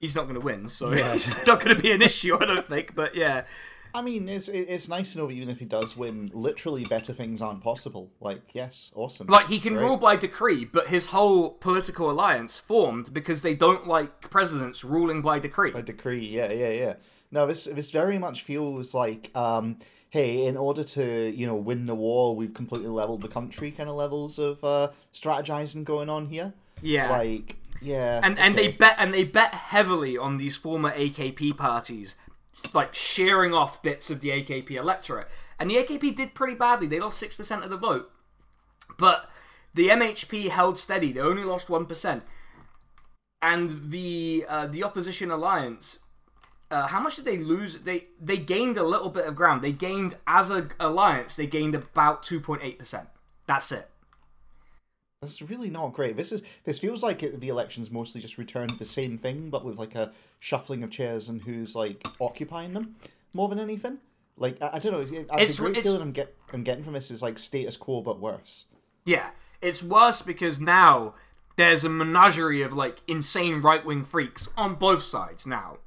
He's not going to win, so it's not going to be an issue, I don't think. But yeah, I mean, it's it's nice to know even if he does win, literally better things aren't possible. Like, yes, awesome. like he can Great. rule by decree, but his whole political alliance formed because they don't like presidents ruling by decree. By decree. Yeah, yeah, yeah. No, this this very much feels like, um, hey, in order to you know win the war, we've completely leveled the country. Kind of levels of uh, strategizing going on here. yeah, Like, yeah, and and they bet and they bet heavily on these former AKP parties, like shearing off bits of the AKP electorate. And the AKP did pretty badly. They lost six percent of the vote, but the MHP held steady. They only lost one percent, and the uh, the opposition alliance. Uh, how much did they lose? They they gained a little bit of ground. They gained as a alliance. They gained about two point eight percent. That's it. That's really not great. This is this feels like it, the elections mostly just returned the same thing, but with like a shuffling of chairs and who's like occupying them more than anything. Like I, I don't know. I, It's- the great it's- feeling I'm get I'm getting from this is like status quo but worse. Yeah, it's worse because now there's a menagerie of like insane right wing freaks on both sides now.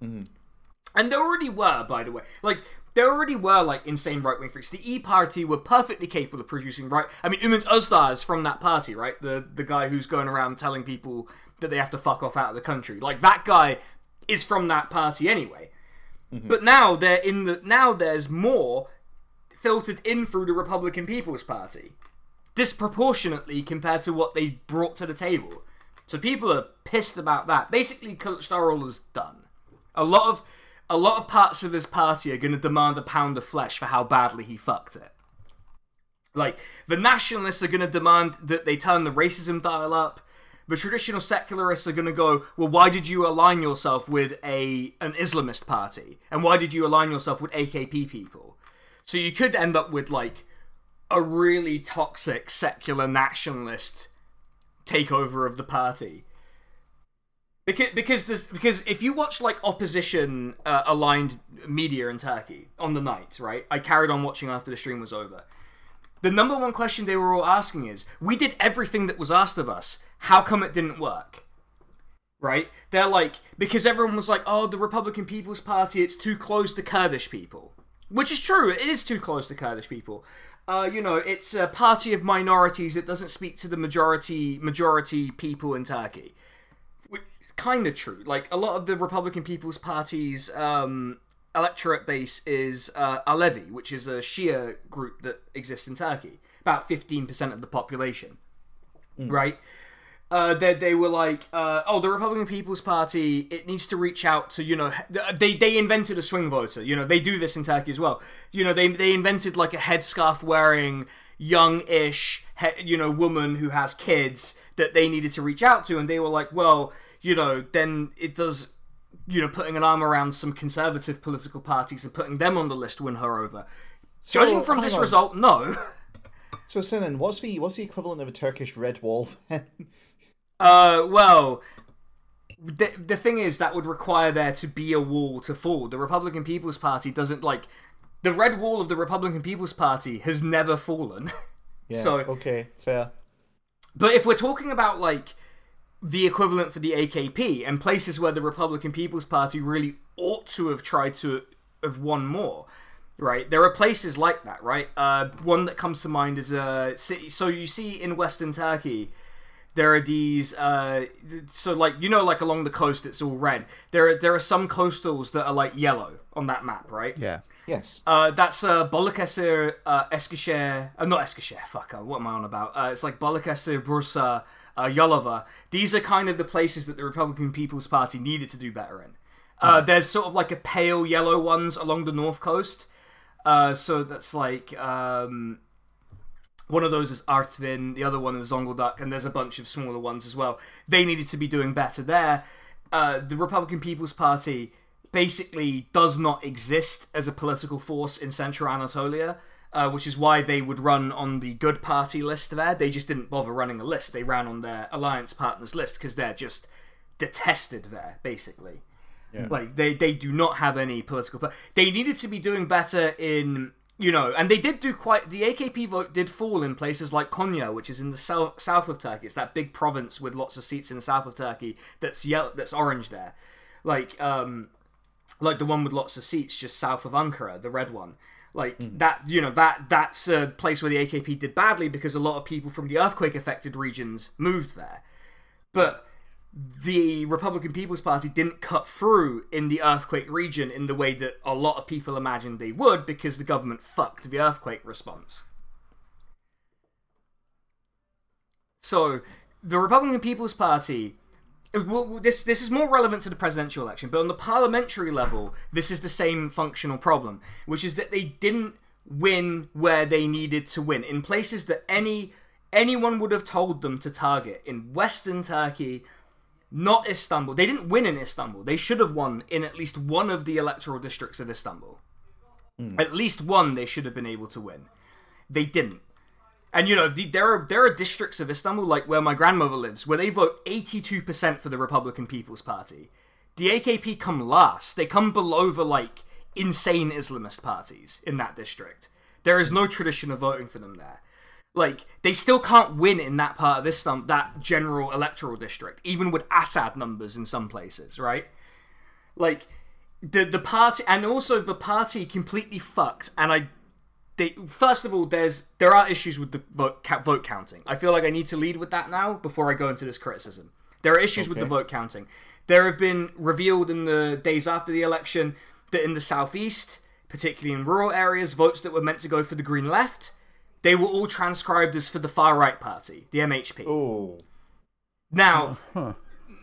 And there already were, by the way. Like, there already were like insane right wing freaks. The E Party were perfectly capable of producing right. I mean, Ümit Özdağ is from that party, right? The the guy who's going around telling people that they have to fuck off out of the country. Like that guy is from that party anyway. Mm-hmm. But now they're in the now there's more filtered in through the Republican People's Party disproportionately compared to what they brought to the table. So people are pissed about that. Basically, Kılıçdaroğlu is done. A lot of a lot of parts of his party are going to demand a pound of flesh for how badly he fucked it. Like the nationalists are going to demand that they turn the racism dial up. The traditional secularists are going to go, well, why did you align yourself with a an Islamist party, and why did you align yourself with AKP people? So you could end up with like a really toxic secular nationalist takeover of the party. Because because because if you watch like opposition uh, aligned media in Turkey on the night, right? I carried on watching after the stream was over. The number one question they were all asking is, "We did everything that was asked of us. How come it didn't work?" Right? They're like because everyone was like, "Oh, the Republican People's Party, it's too close to Kurdish people." Which is true. It is too close to Kurdish people. Uh, you know, it's a party of minorities. It doesn't speak to the majority majority people in Turkey. Kind of true. Like a lot of the Republican People's Party's um, electorate base is uh, Alevi, which is a Shia group that exists in Turkey. About fifteen percent of the population, right? uh, they, they were like, uh, oh, the Republican People's Party, it needs to reach out to, you know, they, they invented a swing voter. You know, they do this in Turkey as well. You know, they, they invented like a headscarf wearing, young-ish, you know, woman who has kids that they needed to reach out to. And they were like, well, you know, then it does, you know, putting an arm around some conservative political parties and putting them on the list win her over. Judging from this on. result, no. So Sinan, what's the what's the equivalent of a Turkish red wall? Uh, well, the, the thing is that would require there to be a wall to fall. The Republican People's Party doesn't like the red wall of the Republican People's Party has never fallen. yeah. So- okay, fair. But if we're talking about like the equivalent for the AKP and places where the Republican People's Party really ought to have tried to have won more, right? There are places like that, right? Uh, one that comes to mind is a uh, city. So you see in Western Turkey, there are these. Uh, so like you know, like along the coast, it's all red. There are there are some coastals that are like yellow on that map, right? Yeah. Yes. Uh, that's uh, Balıkesir, uh, Eskişehir, uh, not Eskişehir, fuck, uh, what am I on about? Uh, it's like Balıkesir, Bursa, uh, Yalova. These are kind of the places that the Republican People's Party needed to do better in. Uh, there's sort of like a pale yellow ones along the north coast. Uh, so that's like um, one of those is Artvin, the other one is Zonguldak, and there's a bunch of smaller ones as well. They needed to be doing better there. Uh, the Republican People's Party basically does not exist as a political force in Central Anatolia, uh, which is why they would run on the Good Party list there. They just didn't bother running a list. They ran on their alliance partners list because they're just detested there, basically. Like they, they do not have any political. They needed to be doing better in you know, and they did do quite. The AKP vote did fall in places like Konya, which is in the south south of Turkey. It's that big province with lots of seats in the south of Turkey. That's yellow. That's orange there, like um, like the one with lots of seats just south of Ankara, the red one. Like mm. that, you know that that's a place where the AKP did badly because a lot of people from the earthquake affected regions moved there. But the Republican People's Party didn't cut through in the earthquake region in the way that a lot of people imagined they would because the government fucked the earthquake response. So, the Republican People's Party. Uh, well, this this is more relevant to the presidential election, but on the parliamentary level, this is the same functional problem, which is that they didn't win where they needed to win in places that any anyone would have told them to target in Western Turkey, not Istanbul. They didn't win in Istanbul. They should have won in at least one of the electoral districts of Istanbul. Hmm. At least one they should have been able to win. They didn't. And you know, the, there are there are districts of Istanbul, like where my grandmother lives, where they vote eighty two percent for the Republican People's Party. The AKP come last. They come below the like insane Islamist parties in that district. There is no tradition of voting for them there. Like they still can't win in that part of Istanbul, that general electoral district, even with Assad numbers in some places, right? Like the the party, and also the party completely fucked. And I they first of all there's there are issues with the vote, vote counting. I feel like I need to lead with that now before I go into this criticism. There are issues with the vote counting. There have been revealed in the days after the election that in the southeast, particularly in rural areas, votes that were meant to go for the Green Left, they were all transcribed as for the far right party, the MHP. Oh, Now,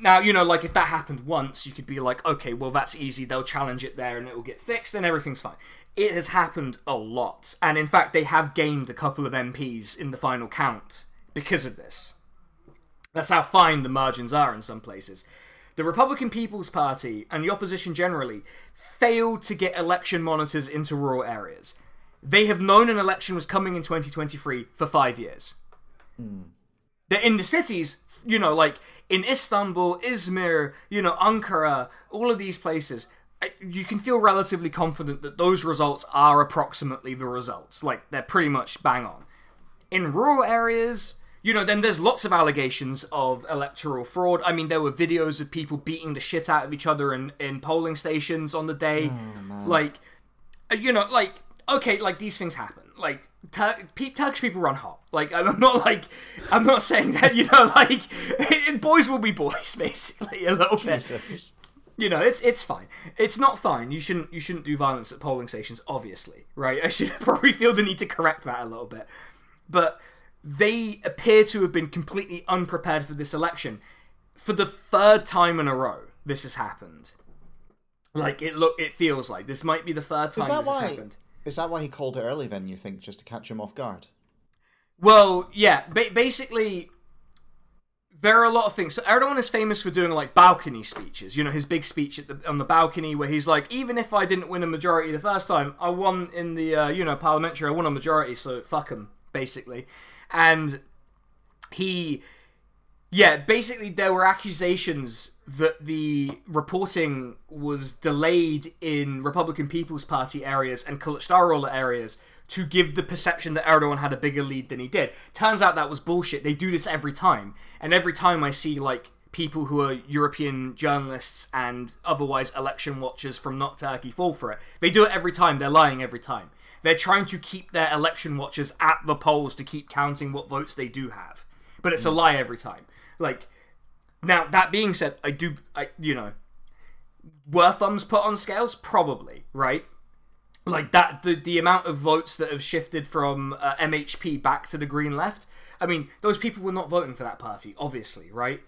now you know, like if that happened once, you could be like, okay, well that's easy. They'll challenge it there, and it will get fixed, and everything's fine. It has happened a lot, and in fact, they have gained a couple of MPs in the final count because of this. That's how fine the margins are in some places. The Republican People's Party and the opposition generally failed to get election monitors into rural areas. They have known an election was coming in 2023 for five years. Hmm. They're in the cities, you know, like in Istanbul, Izmir, you know, Ankara, all of these places, you can feel relatively confident that those results are approximately the results. Like, they're pretty much bang on. In rural areas, you know, then there's lots of allegations of electoral fraud. I mean, there were videos of people beating the shit out of each other in, in polling stations on the day. like, uh, you know, like, okay, like these things happen. Like, Tur- Turkish people run hot. Like, I'm not like, I'm not saying that, you know, like, boys will be boys, basically, a little bit Jesus. You know it's it's fine it's not fine you shouldn't you shouldn't do violence at polling stations obviously right i should probably feel the need to correct that a little bit but they appear to have been completely unprepared for this election for the third time in a row this has happened like it look it feels like this might be the third time Is that this has why? happened Is that why he called it early? Then you think just to catch him off guard? Well, yeah, ba- basically, there are a lot of things. So Erdogan is famous for doing like balcony speeches. You know, his big speech the, on the balcony where he's like, even if I didn't win a majority the first time, I won in the uh, you know parliamentary. I won a majority, so fuck him, basically. And he, yeah, basically there were accusations that the reporting was delayed in Republican People's Party areas and Kılıçdaroğlu areas to give the perception that Erdogan had a bigger lead than he did. Turns out that was bullshit. They do this every time, and every time I see like people who are European journalists and otherwise election watchers from not Turkey fall for it. They do it every time. They're lying every time. They're trying to keep their election watchers at the polls to keep counting what votes they do have. But it's a mm. lie every time. Like now that being said, I do I you know were thumbs put on scales? Probably, right? Like that, the the amount of votes that have shifted from uh, MHP back to the Green Left. I mean, those people were not voting for that party, obviously, right?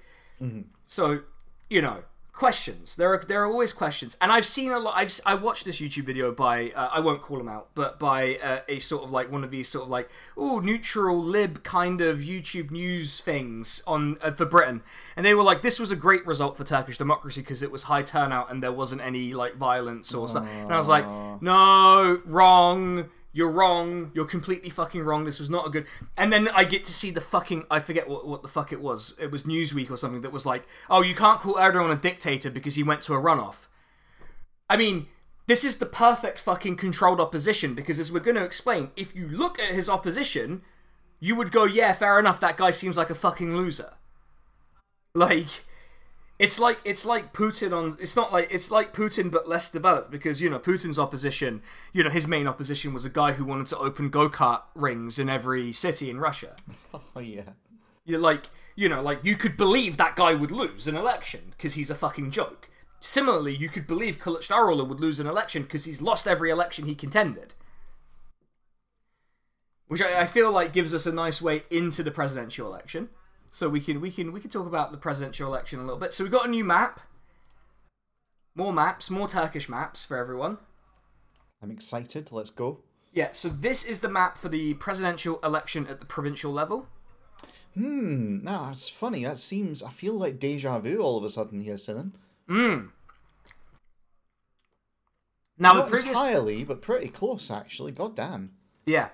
So, you know, questions. There are there are always questions, and I've seen a lot. I've I watched this YouTube video by uh, I won't call them out, but by uh, a sort of like one of these sort of like oh neutral lib kind of YouTube news things on uh, for Britain, and they were like this was a great result for Turkish democracy because it was high turnout and there wasn't any like violence or stuff. And I was like, no, wrong. You're wrong. You're completely fucking wrong. This was not a good. And then I get to see the fucking. I forget what, what the fuck it was. It was Newsweek or something that was like, oh, you can't call Erdogan a dictator because he went to a runoff. I mean, this is the perfect fucking controlled opposition because, as we're going to explain, if you look at his opposition, you would go, yeah, fair enough, that guy seems like a fucking loser. Like, it's like it's like Putin on. It's not like it's like Putin but less developed because you know Putin's opposition. You know his main opposition was a guy who wanted to open go kart rings in every city in Russia. Oh yeah. You're like you know like you could believe that guy would lose an election because he's a fucking joke. Similarly, you could believe Kılıçdaroğlu would lose an election because he's lost every election he contended. Which I, I feel like gives us a nice way into the presidential election. So we can we can we can talk about the presidential election a little bit. So we got a new map. More maps, more Turkish maps for everyone. I'm excited. Let's go. Yeah, so this is the map for the presidential election at the provincial level. Hmm. Now that's funny. That seems. I feel like deja vu all of a sudden here, Sinan. Hmm. Now Not the previous entirely, but pretty close actually. God damn. Yeah.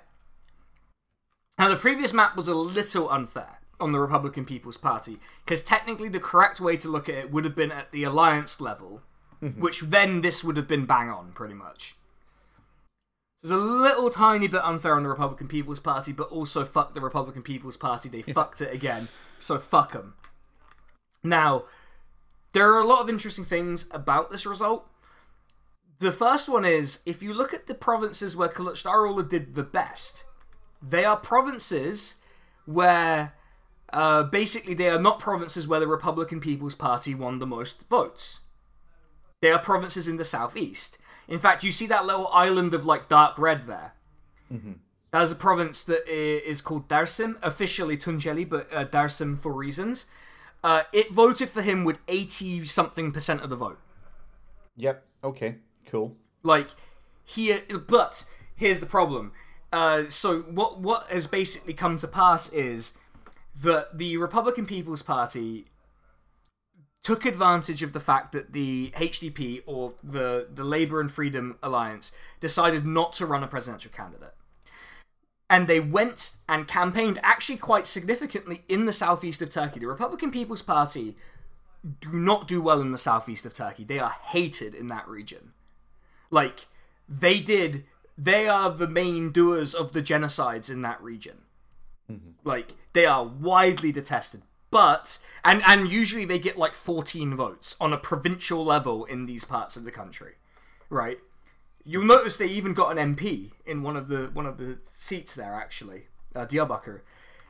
Now, the previous map was a little unfair on the Republican People's Party, because technically the correct way to look at it would have been at the alliance level, mm-hmm. which then this would have been bang on, pretty much. So it's a little tiny bit unfair on the Republican People's Party, but also fuck the Republican People's Party. They fucked it again, so fuck them. Now, there are a lot of interesting things about this result. The first one is if you look at the provinces where Kılıçdaroğlu did the best, they are provinces where uh, basically they are not provinces where the Republican People's Party won the most votes. They are provinces in the southeast. In fact, you see that little island of like dark red there. That is a province that is called Dersim, officially Tunceli, but uh, Dersim for reasons. Uh, it voted for him with 80 something percent of the vote. Yep. Okay. Cool. Like here, but here's the problem. Uh, so what what has basically come to pass is that the Republican People's Party took advantage of the fact that the HDP or the the Labour and Freedom Alliance decided not to run a presidential candidate. And they went and campaigned actually quite significantly in the southeast of Turkey. The Republican People's Party do not do well in the southeast of Turkey. They are hated in that region. Like they did they are the main doers of the genocides in that region. Like they are widely detested. But and and usually they get like 14 votes on a provincial level in these parts of the country. Right? You'll notice they even got an MP in one of the one of the seats there actually. Uh, Diyarbakir.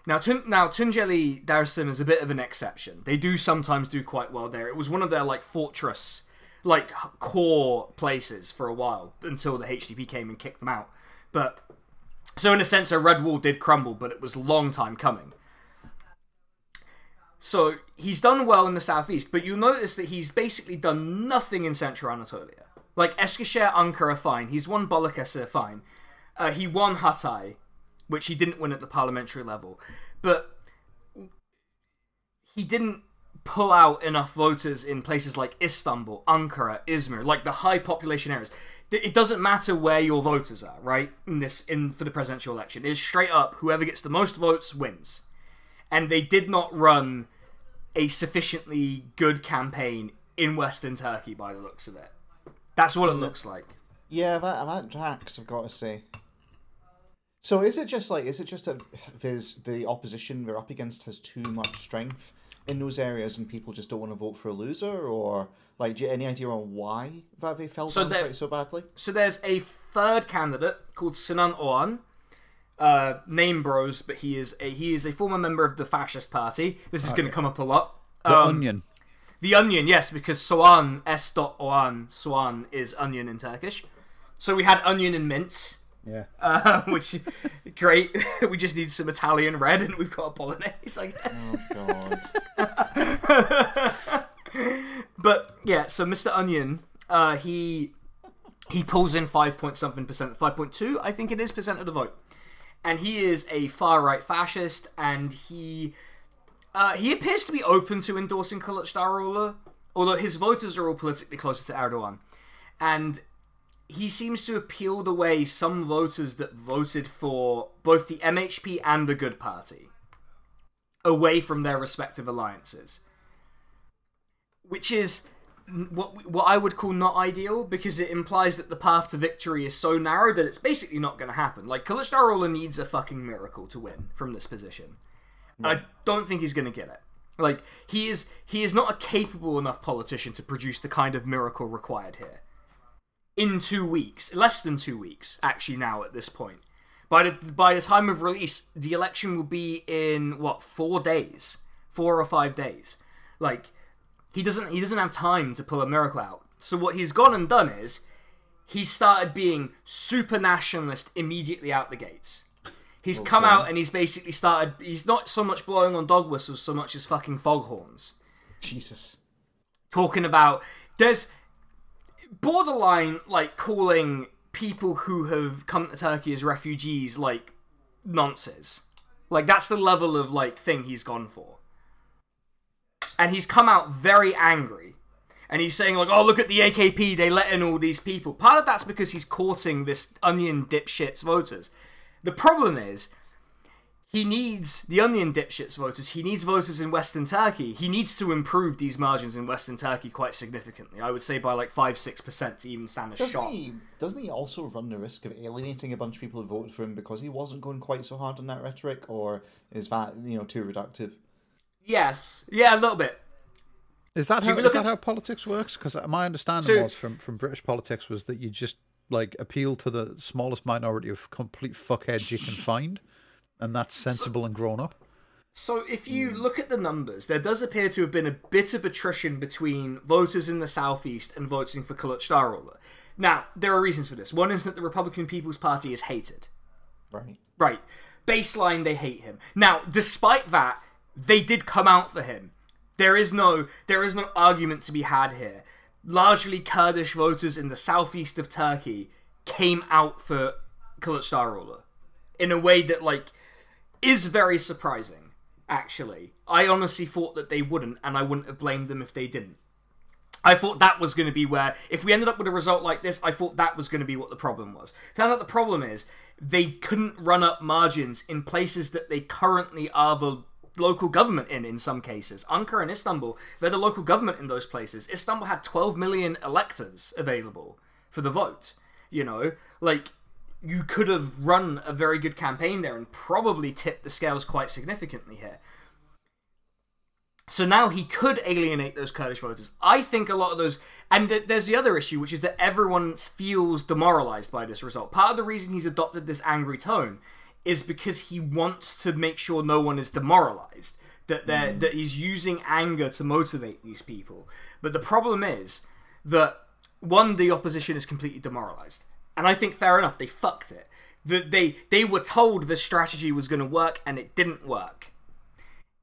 Now, Tun- now Tunceli Dersim is a bit of an exception. They do sometimes do quite well there. It was one of their like fortress, like core places for a while until the HDP came and kicked them out. But so in a sense, a red wall did crumble, but it was a long time coming. So he's done well in the southeast, but you'll notice that he's basically done nothing in central Anatolia. Like Eskişehir, Ankara, fine. He's won Balıkesir, fine. Uh, he won Hatay, which he didn't win at the parliamentary level, but he didn't pull out enough voters in places like Istanbul, Ankara, Izmir, like the high population areas. It doesn't matter where your voters are, right? In this, in for the presidential election, it's straight up whoever gets the most votes wins. And they did not run a sufficiently good campaign in Western Turkey, by the looks of it. That's what it mm. looks like. Yeah, that that tracks. I've got to say. So is it just like is it just that there's the opposition we're up against has too much strength in those areas and people just don't want to vote for a loser, or like do you have any idea on why that they fell So down there- quite so badly? So there's a third candidate called Sinan Oğan. Uh, name bros, but he is a he is a former member of the fascist party. This is going to come up a lot. The Um, onion. The onion, yes, because soğan, S. dot Oğan, soğan is onion in Turkish. So we had onion and mince, Yeah. uh, which great. we just need some Italian red, and we've got a bolognese, I guess. Oh god. But yeah, so Mr. Onion, uh, he he pulls in five point something percent, five point two, I think it is percent of the vote, and he is a far right fascist, and he uh, he appears to be open to endorsing Kılıçdaroğlu, although his voters are all politically closer to Erdogan, and he seems to have peeled away some voters that voted for both the MHP and the Good Party away from their respective alliances which is what what I would call not ideal because it implies that the path to victory is so narrow that it's basically not going to happen. Like Kılıçdaroğlu needs a fucking miracle to win from this position. I don't think he's going to get it. Like he is he is not a capable enough politician to produce the kind of miracle required here. In 2 weeks, less than 2 weeks actually now at this point. By the by the time of release, the election will be in what, 4 days. 4 or 5 days. Like he doesn't he doesn't have time to pull a miracle out. So what he's gone and done is he started being super nationalist immediately out the gates. He's come out and he's basically started. He's not so much blowing on dog whistles so much as fucking foghorns, Jesus. talking about there's borderline like calling people who have come to Turkey as refugees like nonsense. Like that's the level of like thing he's gone for and he's come out very angry. And he's saying like, "Oh, look at the AKP! They let in all these people." Part of that's because he's courting this onion dipshits voters. The problem is, he needs the onion dipshits voters. He needs voters in Western Turkey. He needs to improve these margins in Western Turkey quite significantly. I would say by like five, six percent to even stand a Doesn't shot. he? Doesn't he also run the risk of alienating a bunch of people who voted for him because he wasn't going quite so hard on that rhetoric, or is that you know too reductive? Yes, yeah, a little bit. Is that So how, we look that at- how politics works? Because my understanding So- was from, from British politics was that you just like appeal to the smallest minority of complete fuckheads you can find, and that's sensible and grown up. So if you look at the numbers, there does appear to have been a bit of attrition between voters in the southeast and voting for Kılıçdaroğlu. Now, there are reasons for this. One is that the Republican People's Party is hated. Right. Right. Baseline, they hate him. Now, despite that, they did come out for him. There is no there is no argument to be had here. Largely Kurdish voters in the southeast of Turkey came out for Kılıçdaroğlu in a way that like is very surprising. Actually, I honestly thought that they wouldn't, and I wouldn't have blamed them if they didn't. I thought that was going to be where, if we ended up with a result like this, I thought that was going to be what the problem was. Turns out the problem is they couldn't run up margins in places that they currently are the local government in, in some cases. Ankara and Istanbul, they're the local government in those places. Istanbul had 12 million electors available for the vote. You know, like, you could have run a very good campaign there and probably tipped the scales quite significantly here. So now he could alienate those Kurdish voters. I think a lot of those, and th- there's the other issue, which is that everyone feels demoralized by this result. Part of the reason he's adopted this angry tone is because he wants to make sure no one is demoralized. That they mm. that he's using anger to motivate these people. But the problem is that one, the opposition is completely demoralized, and I think fair enough, they fucked it. That they they were told the strategy was going to work, and it didn't work.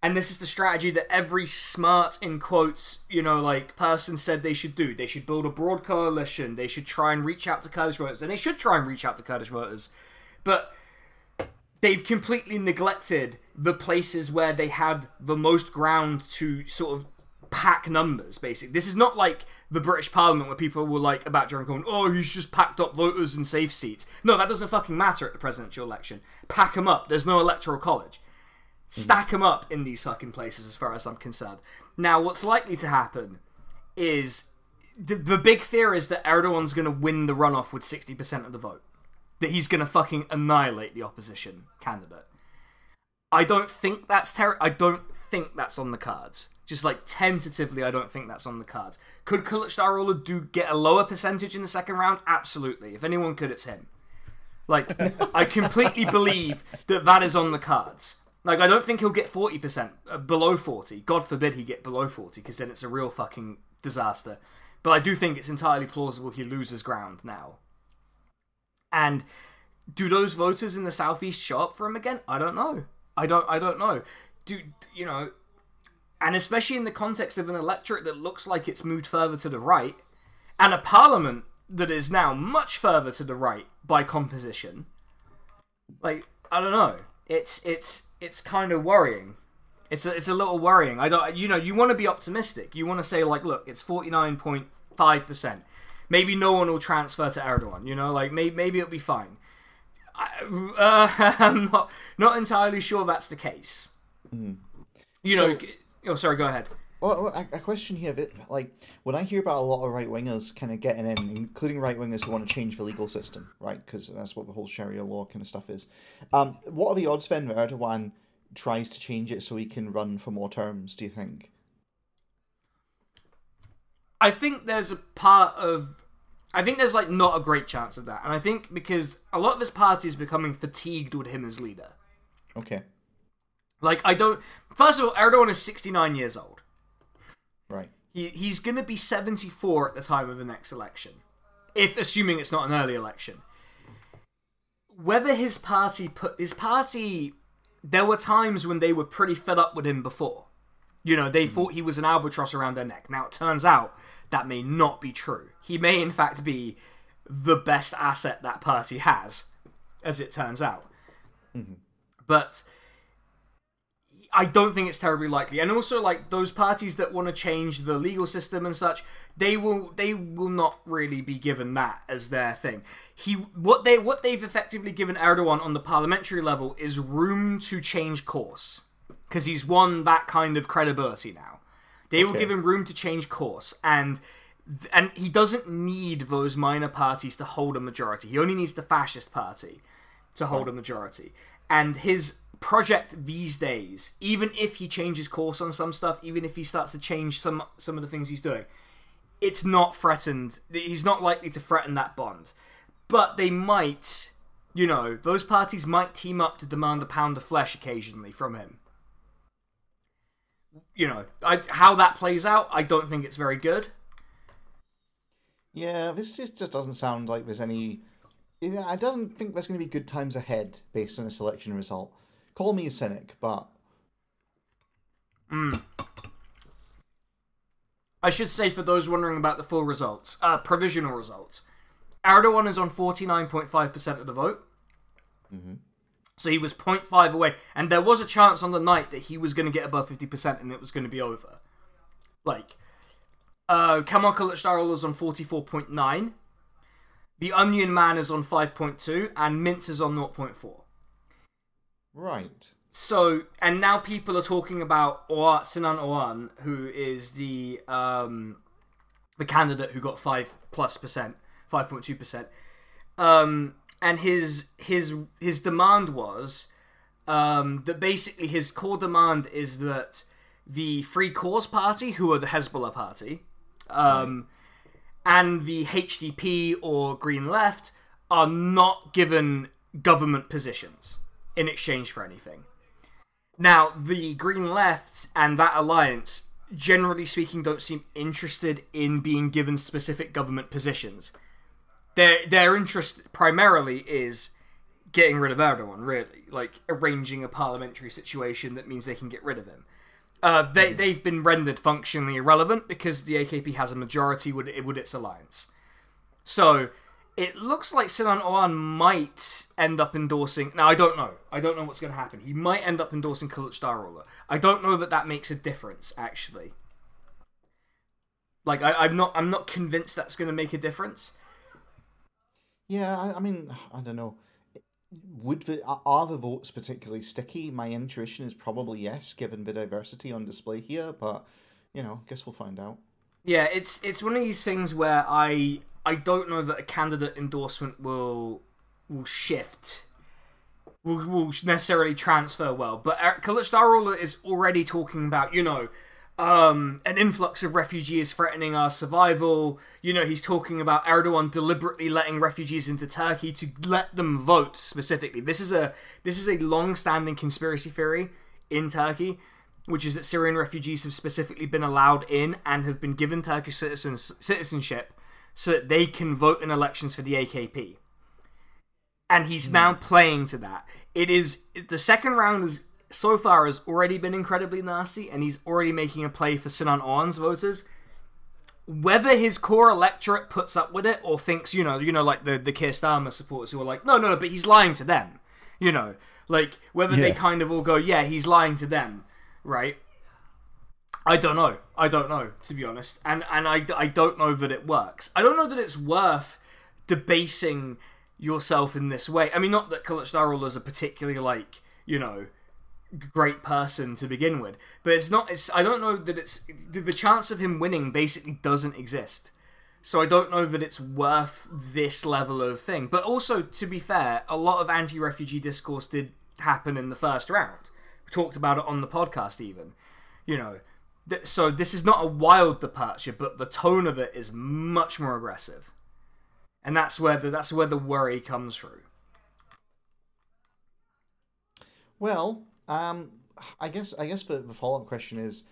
And this is the strategy that every smart in quotes you know like person said they should do. They should build a broad coalition. They should try and reach out to kurdish voters and they should try and reach out to kurdish voters but they've completely neglected the places where they had the most ground to sort of pack numbers basically. This is not like the british parliament where people were like about Jeremy Corbyn oh he's just packed up voters and safe seats no that doesn't fucking matter at the presidential election pack them up there's no electoral college stack them up in these fucking places as far as I'm concerned. Now, what's likely to happen is the, the big fear is that Erdogan's going to win the runoff with 60% of the vote. That he's going to fucking annihilate the opposition candidate. I don't think that's ter- I don't think that's on the cards. Just like tentatively, I don't think that's on the cards. Could Kılıçdaroğlu do get a lower percentage in the second round? Absolutely. If anyone could, it's him. Like, I completely believe that that is on the cards. Like, I don't think he'll get 40%, uh, below 40. God forbid he get below 40, because then it's a real fucking disaster. But I do think it's entirely plausible he loses ground now. And do those voters in the southeast show up for him again? I don't know. I don't. I don't know. Do you know? And especially in the context of an electorate that looks like it's moved further to the right, and a parliament that is now much further to the right by composition. Like I don't know. It's it's it's kind of worrying. It's a, it's a little worrying. I don't. You know, you want to be optimistic. You want to say like, look, it's forty nine point five percent. Maybe no one will transfer to Erdogan. You know, like maybe maybe it'll be fine. I, uh, I'm not not entirely sure that's the case. You know. So- g- oh, sorry. Go ahead. Well, a, question here, Vit- like when I hear about a lot of right wingers kind of getting in, including right wingers who want to change the legal system, right? Because that's what the whole Sharia law kind of stuff is. Um, what are the odds then that Erdogan tries to change it so he can run for more terms? Do you think? I think there's a part of. I think there's like not a great chance of that, and I think because a lot of this party is becoming fatigued with him as leader. Okay, Like I don't. First of all, Erdogan is 69 years old. right. He he's gonna be 74 at the time of the next election, if assuming it's not an early election. Whether his party put his party, there were times when they were pretty fed up with him before. You know, they hmm. thought he was an albatross around their neck. Now it turns out that may not be true. He may in fact be the best asset that party has, as it turns out. Mm-hmm. But I don't think it's terribly likely. And also, like those parties that want to change the legal system and such, they will they will not really be given that as their thing. He what they what they've effectively given Erdogan on the parliamentary level is room to change course because he's won that kind of credibility now. They will give him room to change course and. And he doesn't need those minor parties to hold a majority. He only needs the fascist party to hold a majority. And his project these days, even if he changes course on some stuff, even if he starts to change some some of the things he's doing, it's not threatened. He's not likely to threaten that bond. But they might, you know, those parties might team up to demand a pound of flesh occasionally from him. You know, I, how that plays out, I don't think it's very good. Yeah, this just, just doesn't sound like there's any. Yeah, I don't think there's going to be good times ahead based on this election result. Call me a cynic, but I should say for those wondering about the full results, uh, provisional results, Erdogan is on 49.5% of the vote. So he was 0.5 away. And there was a chance on the night that he was going to get above 50% and it was going to be over. Like, uh, Kemal Kılıçdaroğlu is on 44.9. The Onion Man is on 5.2. And Mince is on 0.4. right. So, and now people are talking about Oğan, Sinan Oğan, who is the um, the candidate who got five plus percent, five point two percent, um, and his his his demand was um, that basically his core demand is that the Free Cause Party, who are the Hezbollah party, um, and the HDP or Green Left are not given government positions in exchange for anything. Now, the Green Left and that alliance, generally speaking, don't seem interested in being given specific government positions. Their their interest primarily is getting rid of Erdogan, really, like arranging a parliamentary situation that means they can get rid of him. Uh, they they've been rendered functionally irrelevant because the AKP has a majority with with its alliance. So it looks like Sinan Oğan might end up endorsing. Now I don't know. I don't know what's going to happen. He might end up endorsing Kılıçdaroğlu. I don't know that that makes a difference actually. Like I, I'm not. I'm not convinced that's going to make a difference. Yeah, I, I mean, I don't know. Would the are- are the votes particularly sticky? My intuition is probably yes, given the diversity on display here. But you know, guess we'll find out. Yeah, it's it's one of these things where I I don't know that a candidate endorsement will will shift will, will necessarily transfer well. But Kılıçdaroğlu is already talking about you know um, an influx of refugees threatening our survival. You know he's talking about Erdogan deliberately letting refugees into Turkey to let them vote specifically. This is a this is a long-standing conspiracy theory in Turkey which is that Syrian refugees have specifically been allowed in and have been given Turkish citizens, citizenship so that they can vote in elections for the AKP. And he's hmm. now playing to that. It is the second round is so far has already been incredibly nasty, and he's already making a play for Sinan Oğan's voters. Whether his core electorate puts up with it or thinks, you know, you know, like the the Keir Starmer supporters who are like, no, no, no, but he's lying to them, you know, like whether they kind of all go, yeah, he's lying to them, right? I don't know. I don't know to be honest, and and I, I don't know that it works. I don't know that it's worth debasing yourself in this way. I mean, not that Kılıçdaroğlu is a particularly like you know great person to begin with. But it's not. It's I don't know that it's the, the chance of him winning basically doesn't exist. So I don't know that it's worth this level of thing. But also, to be fair, a lot of anti-refugee discourse did happen in the first round. Talked about it on the podcast, even. You know, th- so this is not a wild departure, but the tone of it is much more aggressive, and that's where the that's where the worry comes through. Well, um, I guess I guess the, the follow up question is,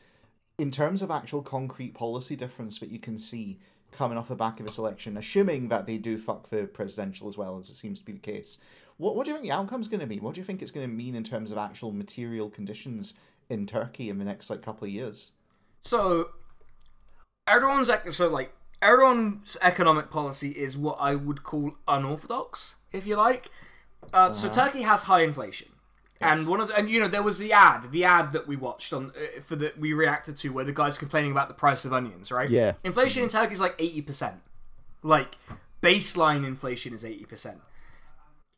in terms of actual concrete policy difference that you can see coming off the back of this election, assuming that they do fuck the presidential as well as it seems to be the case. What what do you think the outcome's going to be? What do you think it's going to mean in terms of actual material conditions in Turkey in the next like couple of years? So, Erdogan's so like Erdogan's economic policy is what I would call unorthodox, if you like. Uh, So Turkey has high inflation, and one of the, and you know there was the ad, the ad that we watched on uh, for that we reacted to, where the guy's complaining about the price of onions, right? Yeah. Inflation in Turkey is like eighty percent. Like baseline inflation is eighty percent.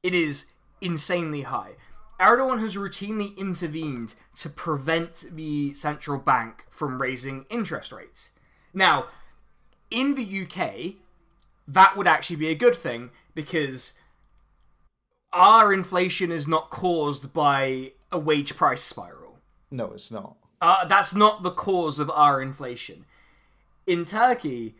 It is insanely high. Erdogan has routinely intervened to prevent the central bank from raising interest rates. Now, in the UK, that would actually be a good thing because our inflation is not caused by a wage price spiral. No, it's not. Uh, that's not the cause of our inflation. In Turkey,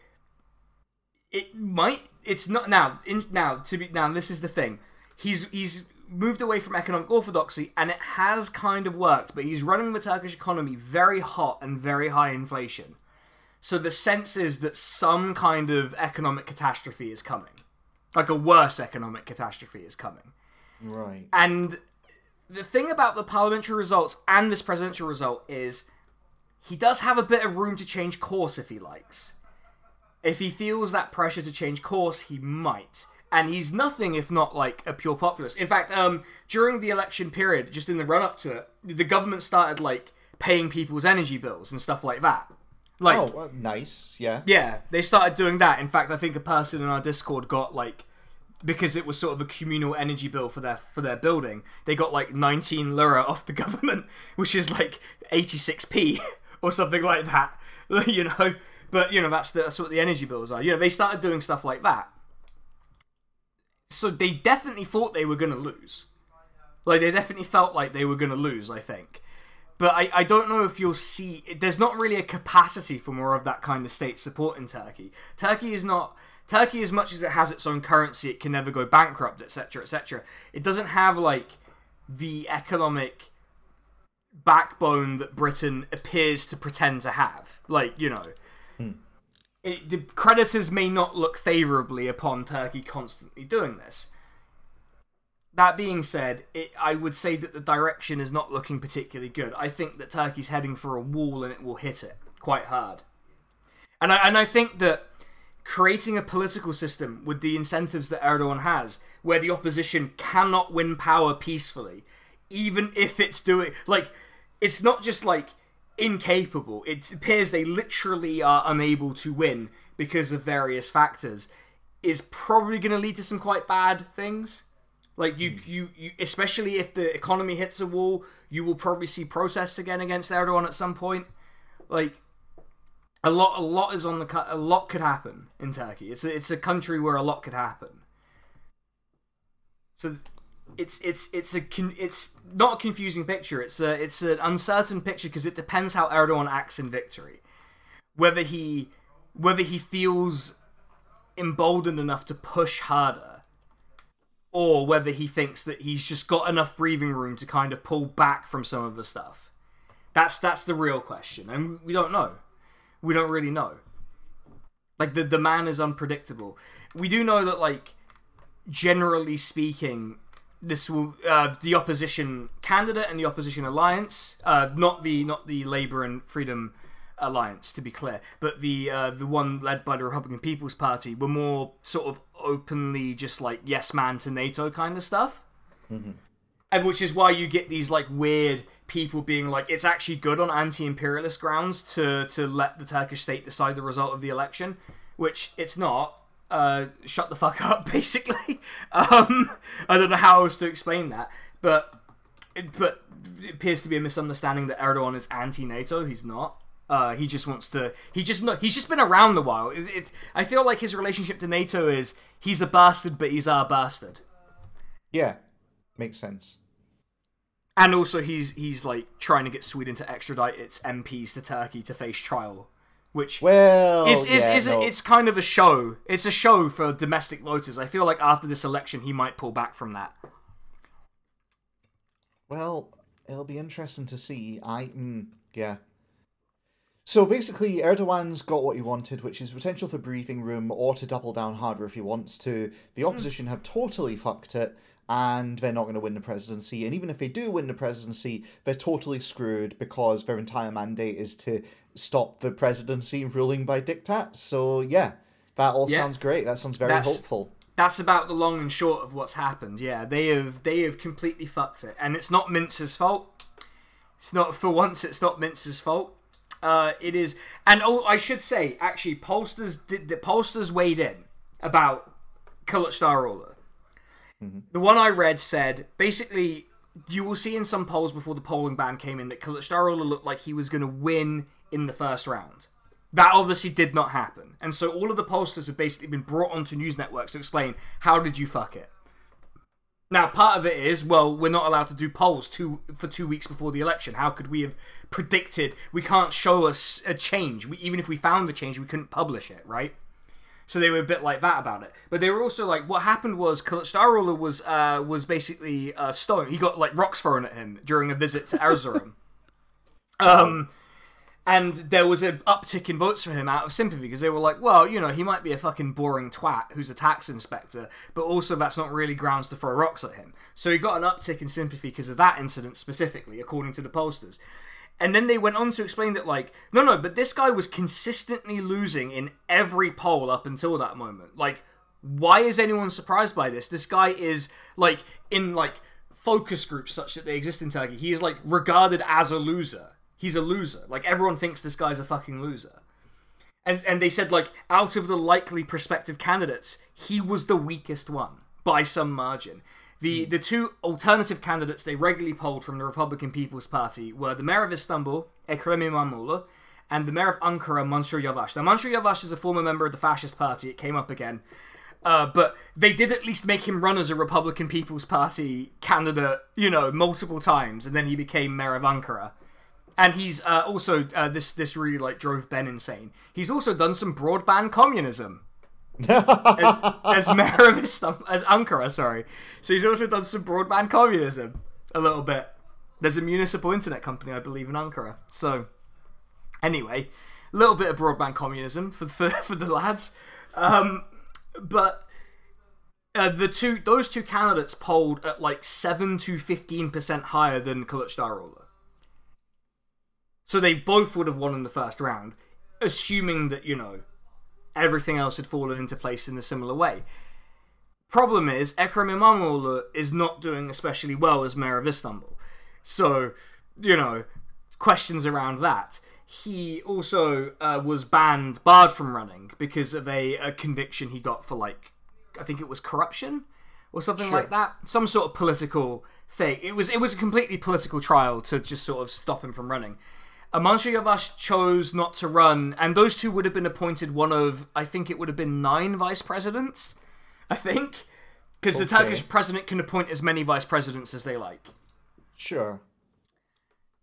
it might. It's not now. In, now to be now. This is the thing. He's he's moved away from economic orthodoxy, and it has kind of worked. But he's running the Turkish economy very hot and very high inflation. So the sense is that some kind of economic catastrophe is coming, like a worse economic catastrophe is coming. Right. And the thing about the parliamentary results and this presidential result is he does have a bit of room to change course if he likes. If he feels that pressure to change course, he might. And he's nothing if not like a pure populist. In fact, um, during the election period, just in the run up to it, the government started like paying people's energy bills and stuff like that. Like, Oh, well, nice. Yeah. yeah, they started doing that. In fact, I think a person in our Discord got like because it was sort of a communal energy bill for their for their building. They got like 19 lira off the government, which is like 86p or something like that. you know, but you know that's, the, that's what the energy bills are. You know, they started doing stuff like that. So they definitely thought they were going to lose. Like they definitely felt like they were going to lose. I think. But I, I don't know if you'll see. There's not really a capacity for more of that kind of state support in Turkey. Turkey is not. Turkey, as much as it has its own currency, it can never go bankrupt, etc., etc. It doesn't have like the economic backbone that Britain appears to pretend to have. Like you know, hmm. It, the creditors may not look favourably upon Turkey constantly doing this. That being said, it, I would say that the direction is not looking particularly good. I think that Turkey's heading for a wall and it will hit it quite hard. And I, and I think that creating a political system with the incentives that Erdogan has, where the opposition cannot win power peacefully, even if it's doing. Like, it's not just like incapable, it appears they literally are unable to win because of various factors, is probably going to lead to some quite bad things. Like you, hmm. you, you, especially if the economy hits a wall, you will probably see protests again against Erdogan at some point. Like a lot, a lot is on the cut. a lot could happen in Turkey. It's a, it's a country where a lot could happen. So it's it's it's a con- it's not a confusing picture. It's a it's an uncertain picture because it depends how Erdogan acts in victory, whether he whether he feels emboldened enough to push harder or whether he thinks that he's just got enough breathing room to kind of pull back from some of the stuff. That's that's the real question, and we don't know. We don't really know. Like the the man is unpredictable. We do know that like generally speaking, this will uh, the opposition candidate and the opposition alliance, uh, not the not the Labour and Freedom alliance to be clear, but the uh, the one led by the Republican People's Party were more sort of openly just like yes man to NATO kind of stuff. And which is why you get these like weird people being like it's actually good on anti-imperialist grounds to to let the Turkish state decide the result of the election, which it's not. Uh, shut the fuck up, basically. um, I don't know how else to explain that, but it, but it appears to be a misunderstanding that Erdogan is anti-NATO. He's not. Uh, he just wants to. He just no. He's just been around a while. It, it, I feel like his relationship to NATO is he's a bastard, but he's our bastard. Yeah, makes sense. And also, he's he's like trying to get Sweden to extradite its MPs to Turkey to face trial, which Well, is is, yeah, is no. it's kind of a show. It's a show for domestic voters. I feel like after this election, he might pull back from that. Well, it'll be interesting to see. I mm, yeah. So basically, Erdogan's got what he wanted, which is potential for breathing room or to double down harder if he wants to. The opposition have totally fucked it, and they're not going to win the presidency. And even if they do win the presidency, they're totally screwed because their entire mandate is to stop the presidency ruling by diktat. So yeah, that all Yeah. sounds great. That sounds very That's- hopeful. That's about the long and short of what's happened. Yeah, they have they have completely fucked it, and it's not Mince's fault. It's not for once. It's not Mince's fault. Uh, it is, and oh, I should say, actually, pollsters did the pollsters weighed in about Kılıçdaroğlu. The one I read said basically you will see in some polls before the polling ban came in that Kılıçdaroğlu looked like he was going to win in the first round. That obviously did not happen, and so all of the pollsters have basically been brought onto news networks to explain how did you fuck it. Now, part of it is, well, we're not allowed to do polls two for two weeks before the election. How could we have predicted? We can't show us a change. We, even if we found the change, we couldn't publish it, right? So they were a bit like that about it. But they were also like, what happened was Kılıçdaroğlu was uh, was basically uh, stoned. He got like rocks thrown at him during a visit to Erzurum. um, and there was an uptick in votes for him out of sympathy because they were like, well, you know, he might be a fucking boring twat who's a tax inspector, but also that's not really grounds to throw rocks at him. So he got an uptick in sympathy because of that incident specifically, according to the pollsters. And then they went on to explain that, like, no, no, but this guy was consistently losing in every poll up until that moment. Like, why is anyone surprised by this? This guy is, like, in, like, focus groups such that they exist in Turkey. He is, like, regarded as a loser. He's a loser. Like, everyone thinks this guy's a fucking loser. And, and they said, like, out of the likely prospective candidates, he was the weakest one by some margin. The the two alternative candidates they regularly polled from the Republican People's Party were the mayor of Istanbul, Ekrem İmamoğlu, and the mayor of Ankara, Mansur Yavaş. Now, Mansur Yavaş is a former member of the fascist party. It came up again. Uh, but they did at least make him run as a Republican People's Party candidate, you know, multiple times, and then he became mayor of Ankara. And he's uh, also uh, this this really like drove Ben insane. He's also done some broadband communism as, as mayor of Istanbul, as Ankara. Sorry, so he's also done some broadband communism a little bit. There's a municipal internet company, I believe, in Ankara. So anyway, a little bit of broadband communism for for, for the lads, um, but. Uh, the two those two candidates polled at like seven to fifteen percent higher than Kılıçdaroğlu. So they both would have won in the first round, assuming that, you know, everything else had fallen into place in a similar way. Problem is, Ekrem İmamoğlu is not doing especially well as mayor of Istanbul. So, you know, questions around that. He also uh, was banned, barred from running because of a, a conviction he got for, like, I think it was corruption or something Sure. like that. Some sort of political thing. It was it was a completely political trial to just sort of stop him from running. Uh, Mansur Yavaş chose not to run, and those two would have been appointed one of, I think it would have been nine vice presidents, I think. Because the Turkish president can appoint as many vice presidents as they like. Sure.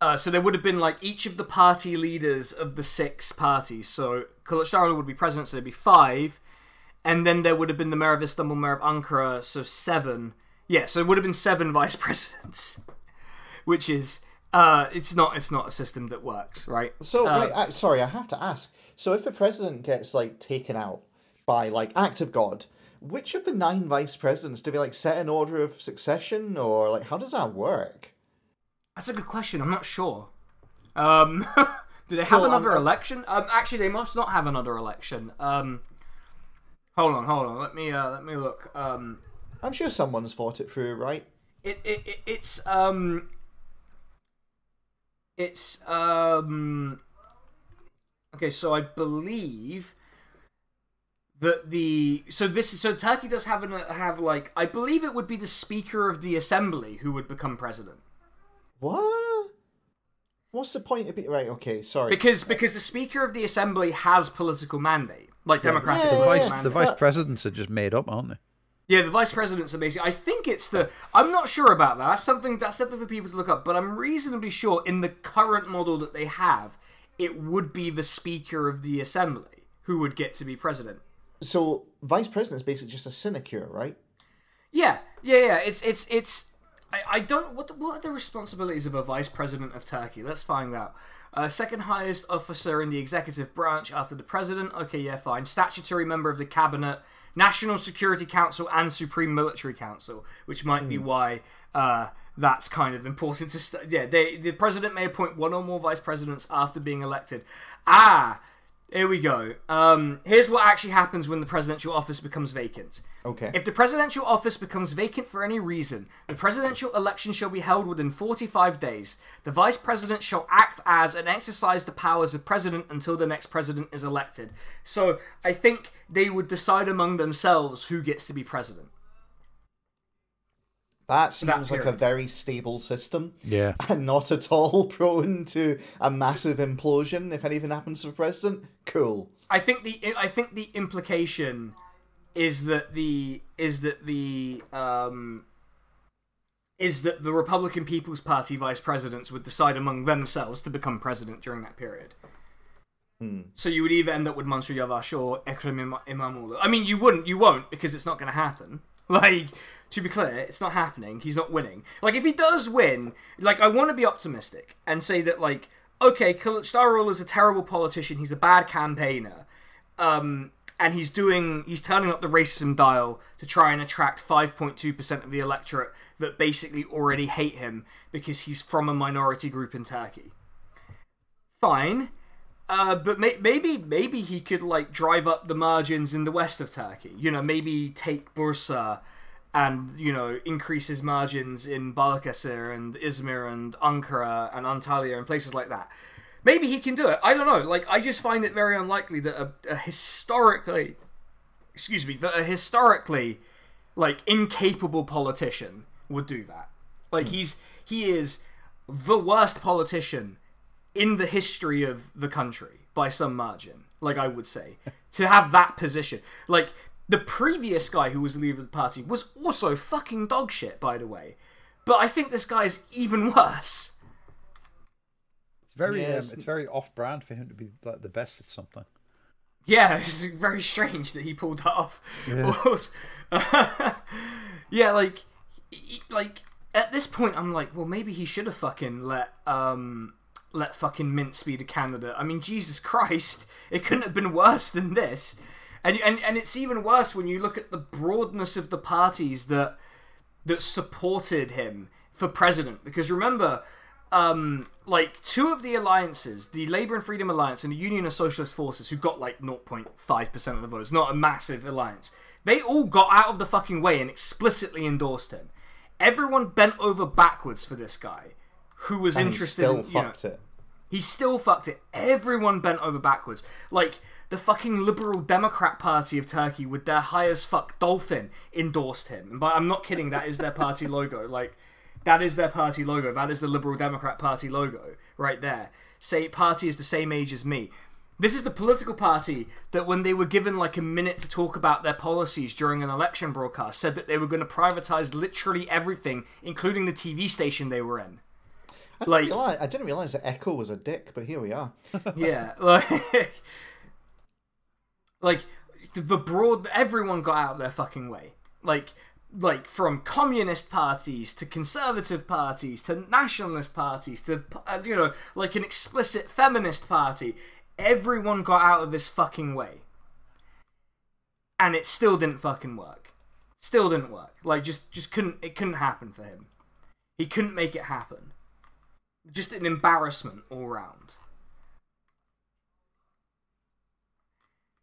Uh, so there would have been like each of the party leaders of the six parties. So Kılıçdaroğlu would be president, so there'd be five, and then there would have been the mayor of Istanbul, mayor of Ankara, so seven. Yeah, so it would have been seven vice presidents, which is uh, it's not it's not a system that works, right? So Uh, wait, uh, sorry, I have to ask. So if a president gets like taken out by like act of God, which of the nine vice presidents do they like set in order of succession, or like how does that work? That's a good question. I'm not sure. Um, do they have Well, another I'm- election? Um, actually, they must not have another election. Um, hold on, hold on. Let me uh, let me look. Um, I'm sure someone's fought it through, right? it, it, it it's um it's um okay so i believe that the so this so turkey does have an have like i believe it would be the speaker of the assembly who would become president What? What's the point of being right? Okay, sorry. Because because the Speaker of the Assembly has political mandate, like democratic Yeah, The yeah, political vice, the vice presidents are just made up, aren't they? Yeah, the vice presidents are basically. I think it's the. I'm not sure about that. That's something. That's something for people to look up. But I'm reasonably sure in the current model that they have, it would be the Speaker of the Assembly who would get to be president. so vice president is basically just a sinecure, right? Yeah, yeah, yeah. It's it's it's. I, I don't. What the, what are the responsibilities of a vice president of Turkey? Let's find out. Uh, second highest officer in the executive branch after the president. Okay, yeah, fine. Statutory member of the cabinet, National Security Council, and Supreme Military Council, which might be why uh, that's kind of important to. St- yeah, they, the president may appoint one or more vice presidents after being elected. Ah, here we go. Um, here's what actually happens when the presidential office becomes vacant. Okay. If the presidential office becomes vacant for any reason, the presidential election shall be held within 45 days. The vice president shall act as and exercise the powers of president until the next president is elected. So I think they would decide among themselves who gets to be president. That seems like a very stable system. Yeah. And not at all prone to a massive implosion if anything happens to the president. Cool. I think the I think the implication is that the is that the um is that the Republican People's Party vice presidents would decide among themselves to become president during that period. So you would either end up with Mansur Yavaş or Ekrem İma- İmamoğlu. I mean, you wouldn't, you won't, because it's not going to happen. Like, to be clear, it's not happening. He's not winning. Like, if he does win, like, I want to be optimistic and say that, like, okay, Kılıçdaroğlu is a terrible politician. He's a bad campaigner. Um, and he's doing, he's turning up the racism dial to try and attract 5.2% of the electorate that basically already hate him because he's from a minority group in Turkey. Fine. Uh, but may- maybe maybe he could like drive up the margins in the west of Turkey. You know, maybe take Bursa and you know increase his margins in Balıkesir and Izmir and Ankara and Antalya and places like that. Maybe he can do it. I don't know. Like I just find it very unlikely that a, a historically, excuse me, that a historically like incapable politician would do that. Like hmm. he's he is the worst politician in the history of the country by some margin. Like I would say to have that position. Like the previous guy who was the leader of the party was also fucking dog shit, by the way. But I think this guy's even worse. It's very, Yeah, um, it's- it's very off-brand for him to be like the best at something. Yeah, it's very strange that he pulled that off. Also- yeah, like, he- like at this point, I'm like, well, maybe he should have fucking let um let fucking Mince be the candidate. I mean, Jesus Christ, it couldn't have been worse than this. And and and it's even worse when you look at the broadness of the parties that that supported him for president. Because remember, um, like two of the alliances, the Labour and Freedom Alliance and the Union of Socialist Forces, who got like 0.5% of the votes, not a massive alliance, they all got out of the fucking way and explicitly endorsed him. Everyone bent over backwards for this guy who was And he interested still in. You know, fucked it. he still fucked it. Everyone bent over backwards. Like the fucking Liberal Democrat Party of Turkey with their high as fuck dolphin endorsed him. But I'm not kidding, that is their party logo. Like that is their party logo. That is the Liberal Democrat Party logo right there. Say party is the same age as me. This is the political party that when they were given like a minute to talk about their policies during an election broadcast said that they were going to privatize literally everything including the TV station they were in. I didn't, like- realize, I didn't realize that Echo was a dick, but here we are. yeah, like, like the broad. Everyone got out of their fucking way. Like, like from communist parties to conservative parties to nationalist parties to uh, you know like an explicit feminist party. Everyone got out of this fucking way, and it still didn't fucking work. Still didn't work. Like, just just couldn't. It couldn't happen for him. He couldn't make it happen. Just an embarrassment all round.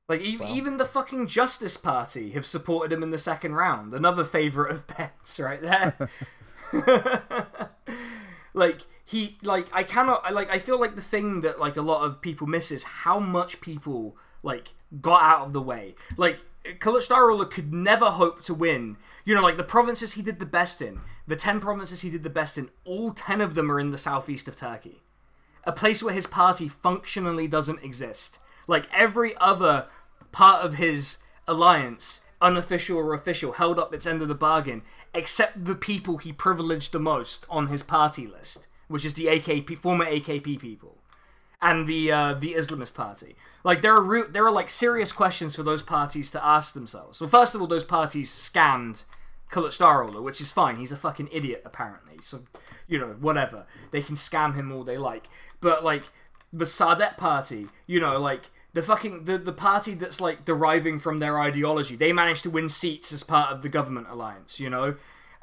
Like e- even the fucking Justice Party have supported him in the second round. Another favorite of Ben's right there. like he like I cannot I like I feel like the thing that like a lot of people miss is how much people like got out of the way. Like Kılıçdaroğlu could never hope to win. You know, like the provinces he did the best in, the 10 provinces he did the best in, all 10 of them are in the southeast of Turkey. A place where his party functionally doesn't exist. Like every other part of his alliance, unofficial or official, held up its end of the bargain, except the people he privileged the most on his party list, which is the AKP, former AKP people and the uh, the Islamist party. Like there are re- there are like serious questions for those parties to ask themselves. Well, first of all, those parties scammed Kılıçdaroğlu, which is fine. He's a fucking idiot apparently. So you know whatever they can scam him all they like. But like the Saadet party, you know, like the fucking the, the party that's like deriving from their ideology, they managed to win seats as part of the government alliance. You know,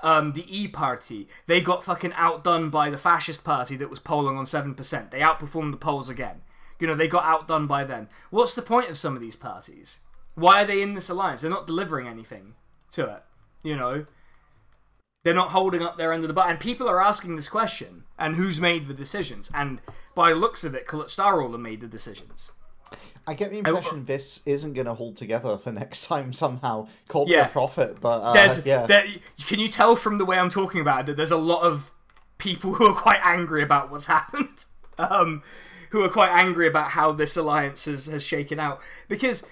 um, the E Party, they got fucking outdone by the fascist party that was polling on 7%. They outperformed the polls again. You know, they got outdone by then. What's the point of some of these parties? Why are they in this alliance? They're not delivering anything to it. You know? They're not holding up their end of the bar. And people are asking this question. And who's made the decisions? And by looks of it, Kılıçdaroğlu made the decisions. I get the impression this isn't going to hold together for next time somehow. Call me a prophet, but uh, there's, yeah. There, can you tell from the way I'm talking about it that there's a lot of people who are quite angry about what's happened, um, who are quite angry about how this alliance has, has shaken out. Because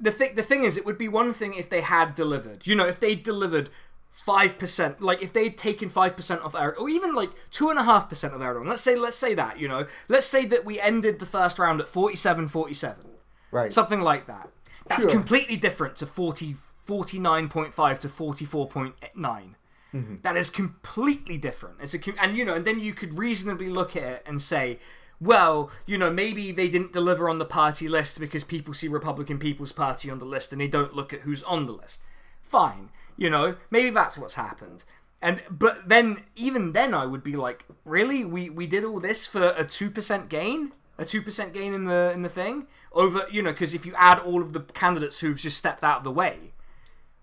the thing the thing is, it would be one thing if they had delivered. You know, if they delivered five percent, like if they'd taken five percent off Erdogan, or even like two and a half percent of Erdogan. Let's say, let's say that. You know, let's say that we ended the first round at 47-47 Right. Something like that. That's Sure. completely different to 40, 49.5 to 44.9. Mm-hmm. That is completely different. It's a and you know, and then you could reasonably look at it and say, well, you know, maybe they didn't deliver on the party list because people see Republican People's Party on the list and they don't look at who's on the list. Fine, you know, maybe that's what's happened. And but then even then I would be like, really? We we did all this for a 2% gain? A 2% gain in the in the thing? Over, you know, because if you add all of the candidates who've just stepped out of the way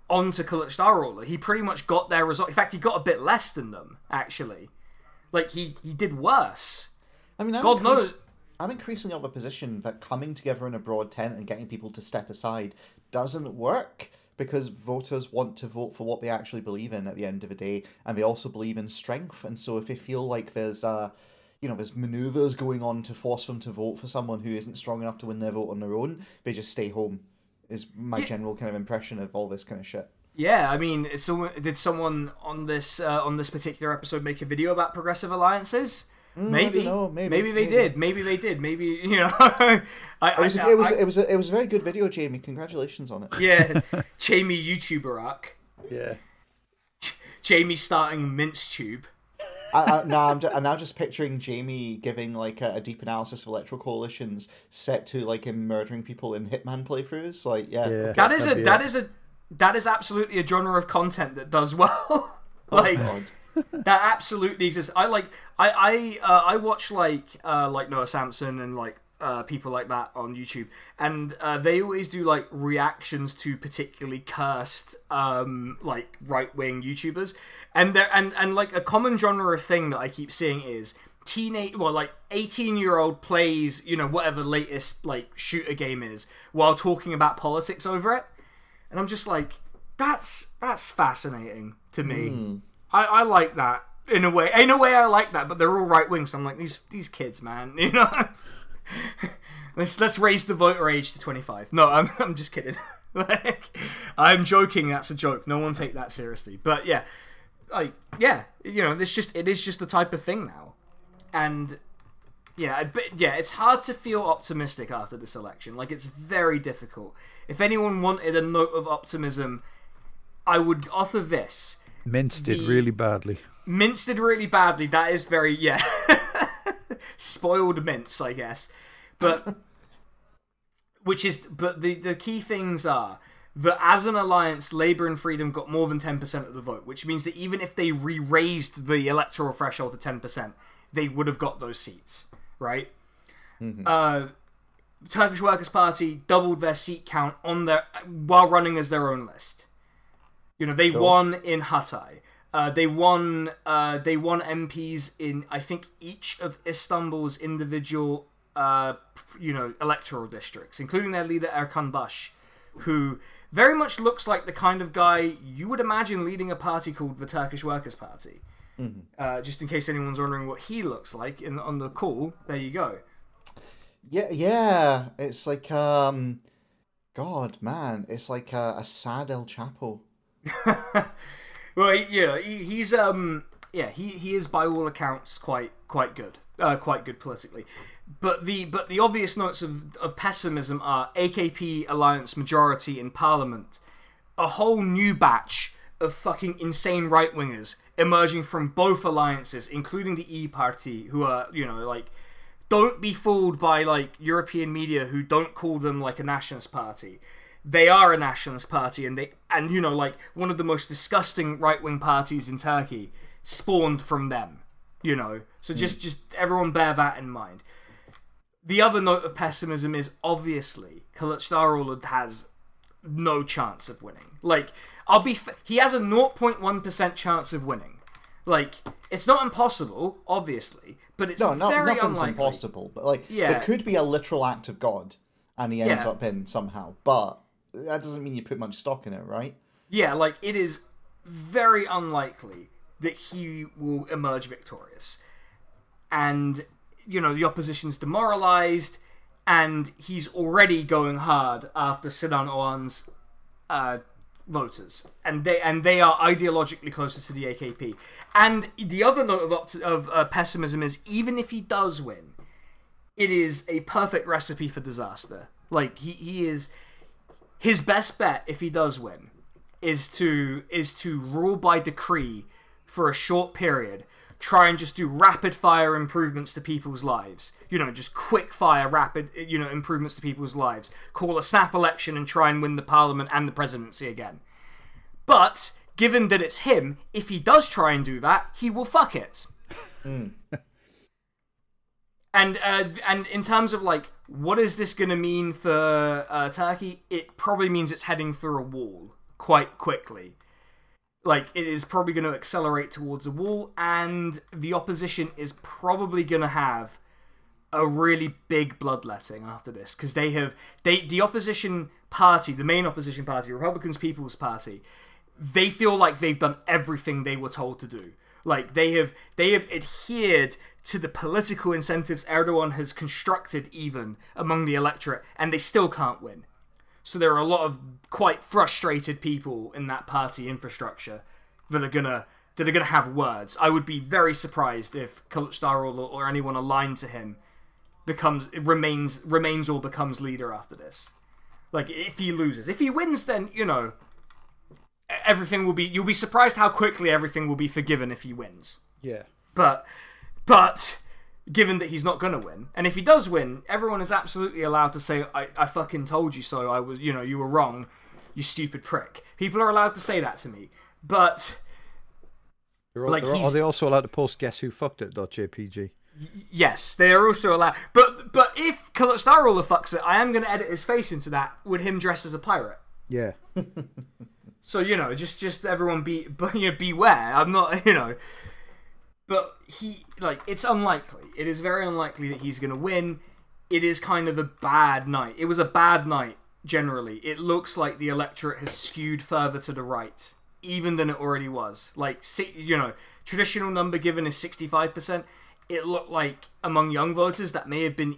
onto Kılıçdaroğlu, he pretty much got their result. In fact, he got a bit less than them actually. Like he he did worse. I mean, I'm God knows. I'm increasingly of the position that coming together in a broad tent and getting people to step aside doesn't work because voters want to vote for what they actually believe in at the end of the day, and they also believe in strength. And so, if they feel like there's uh, you know, there's maneuvers going on to force them to vote for someone who isn't strong enough to win their vote on their own, they just stay home. Is my Yeah. general kind of impression of all this kind of shit. Yeah, I mean, someone, did someone on this uh, on this particular episode make a video about progressive alliances? maybe, don't maybe, they maybe. did. Maybe they did. Maybe you know. I, It was, I, it was, I- it was, a, it was a very good video, Jamie. Congratulations on it. yeah, Jamie YouTuber arc. Yeah. Jamie starting MinceTube. I, I, no, I'm, ju- I'm now just picturing Jamie giving like a, a deep analysis of electoral coalitions set to like him murdering people in Hitman playthroughs. Like, yeah, Yeah. okay. That is a That'd be that it. is a that is absolutely a genre of content that does well. like God. that absolutely exists. I like I I uh, I watch like uh, like Noah Samsen and like uh, people like that on YouTube, and uh, they always do like reactions to particularly cursed um, like right wing YouTubers, and there and and like a common genre of thing that I keep seeing is teenage well like 18 year old plays you know whatever latest like shooter game is while talking about politics over it. And i'm just like that's that's fascinating to me. I, I like that in a way in a way i like that but they're all right wing so i'm like these these kids man you know let's let's raise the voter age to 25 no i'm, I'm just kidding like i'm joking that's a joke no one take that seriously but yeah like yeah you know it's just it is just the type of thing now and yeah, but yeah, it's hard to feel optimistic after this election. Like it's very difficult. If anyone wanted a note of optimism, I would offer this. Mince did The- really badly. Mince did really badly. That is very yeah, spoiled mince, I guess. But which is but the the key things are that as an alliance, Labour and Freedom got more than ten percent of the vote, which means that even if they re-raised the electoral threshold to ten percent, they would have got those seats, right? Uh, Turkish Workers' Party doubled their seat count on their while running as their own list. You know, they won in Hatay. Uh, they won. Uh, they won MPs in I think each of Istanbul's individual, uh, you know, electoral districts, including their leader Erkan Baş, who very much looks like the kind of guy you would imagine leading a party called the Turkish Workers' Party. Uh, just in case anyone's wondering what he looks like in on the call, there you go. Yeah, yeah. It's like um, God, man, it's like a, a sad El Chapo. Well, he, you know, he, he's um, yeah, he, he is by all accounts quite quite good, uh, quite good politically. But the but the obvious notes of, of pessimism are AKP alliance majority in parliament, a whole new batch of fucking insane right wingers emerging from both alliances, including the E Party, who are you know like. Don't be fooled by like European media who don't call them like a nationalist party they are a nationalist party and they and you know like one of the most disgusting right-wing parties in Turkey spawned from them you know so hmm. just just everyone bear that in mind the other note of pessimism is obviously Kılıçdaroğlu has no chance of winning like I'll be f- he has a 0.1% chance of winning like it's not impossible obviously but it's No, no very nothing's unlikely impossible. But like, Yeah. there could be a literal act of God, and he ends Yeah. up in somehow. But that doesn't mean you put much stock in it, right? Yeah, like it is very unlikely that he will emerge victorious. And, you know, the opposition's demoralized, and he's already going hard after Sinan Oğan's uh, voters. And they and they are ideologically closer to the AKP. And the other note of, of uh, pessimism is even if he does win, it is a perfect recipe for disaster. Like he, he is his best bet if he does win is to is to rule by decree for a short period. Try and just do rapid fire improvements to people's lives. You know just quick fire rapid you know improvements to people's lives. Call a snap election and try and win the parliament and the presidency again. But given that it's him if he does try and do that he will fuck it hmm. and uh, and in terms of like what is this going to mean for uh, Turkey? It probably means it's heading through a wall quite quickly. Like it is probably going to accelerate towards a wall, and the opposition is probably going to have a really big bloodletting after this because they have they the opposition party, the main opposition party, Republicans People's Party, they feel like they've done everything they were told to do. Like they have they have adhered to the political incentives Erdogan has constructed even among the electorate and they still can't win. So there are a lot of quite frustrated people in that party infrastructure that are gonna that are gonna have words. I would be very surprised if Kılıçdaroğlu or anyone aligned to him becomes remains remains or becomes leader after this. Like if he loses, if he wins, then you know everything will be. You'll be surprised how quickly everything will be forgiven if he wins. Yeah. But but given that he's not gonna win, and if he does win, everyone is absolutely allowed to say, "I I fucking told you so. I was you know you were wrong, you stupid prick." People are allowed to say that to me, but. All, Like, are they also allowed to post guess who fucked it .jpg? Yes, they are also allowed. But but if Kılıçdaroğlu fucks it, I am going to edit his face into that with him dressed as a pirate. Yeah. So you know, just just everyone be but you know, beware. I'm not you know, but he like it's unlikely. It is very unlikely that he's going to win. It is kind of a bad night. It was a bad night generally. It looks like the electorate has skewed further to the right even than it already was. Like you know, traditional number given is 65%. It looked like among young voters that may have been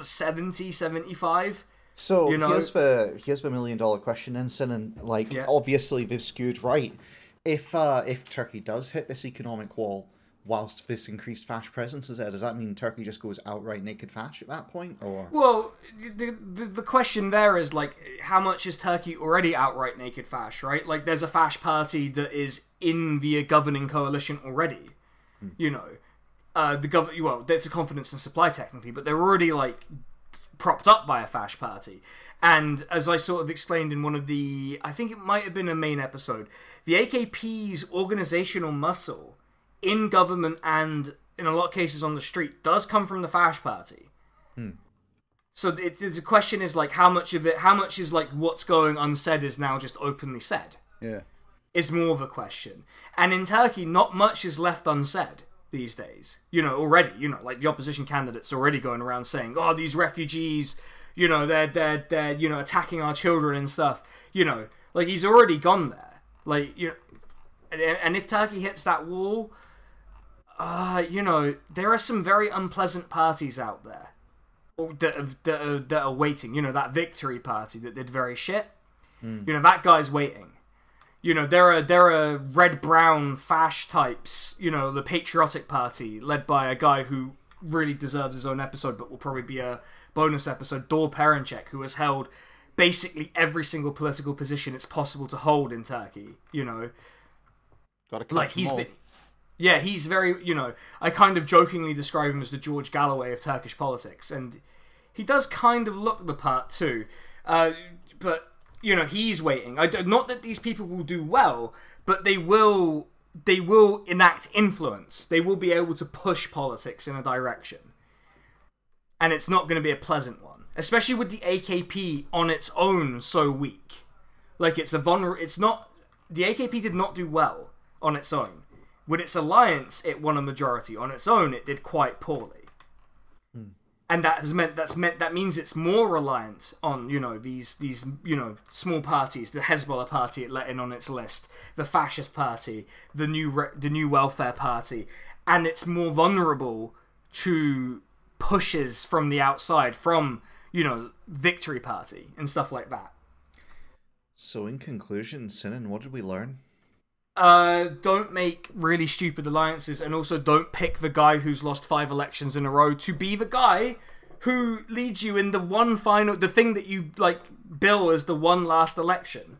70, 75. So You know- here's the here's the million dollar question, Ensign, and like Yeah. obviously they've skewed right. If uh, if Turkey does hit this economic wall whilst this increased fash presence is there, does that mean Turkey just goes outright naked fash at that point, or Well, the, the, the question there is like, how much is Turkey already outright naked fash, right? Like, there's a fash party that is in the governing coalition already. You know, uh, the gov. Well, there's a confidence and supply technically, but they're already like propped up by a fash party. And as I sort of explained in one of the, I think it might have been a main episode, the AKP's organizational muscle in government and in a lot of cases on the street does come from the fash party. Hmm. So it, the question is like how much of it, how much is like what's going unsaid is now just openly said Yeah. is more of a question. And in Turkey, not much is left unsaid. These days. You know, already, you know, like the opposition candidates already going around saying, "Oh, these refugees, you know, they're they're they're you know attacking our children and stuff." You know, like he's already gone there. Like you know, and, and if Turkey hits that wall, uh, you know, there are some very unpleasant parties out there that, have, that, are, that are waiting. You know, that victory party that did very shit. You know, that guy's waiting. You know, there are there are red brown fash types. You know, the patriotic party led by a guy who really deserves his own episode, but will probably be a bonus episode. Doğu Perinçek, who has held basically every single political position it's possible to hold in Turkey. You know, Got to like he's been yeah he's very you know i kind of jokingly describe him as the george galloway of turkish politics and he does kind of look the part too uh, but you know he's waiting I do, not that these people will do well but they will they will enact influence they will be able to push politics in a direction and it's not going to be a pleasant one especially with the akp on its own so weak like it's a vulnerable it's not the akp did not do well on its own. With its alliance, it won a majority. On its own, it did quite poorly. And that has meant that's meant that means it's more reliant on you know these these you know small parties, the Hezbollah party it let in on its list, the fascist party, the new re- the new welfare party, and it's more vulnerable to pushes from the outside, from you know victory party and stuff like that. So, in conclusion, Sinan, what did we learn? Uh, don't make really stupid alliances, and also don't pick the guy who's lost five elections in a row to be the guy who leads you in the one final, the thing that you like bill as the one last election.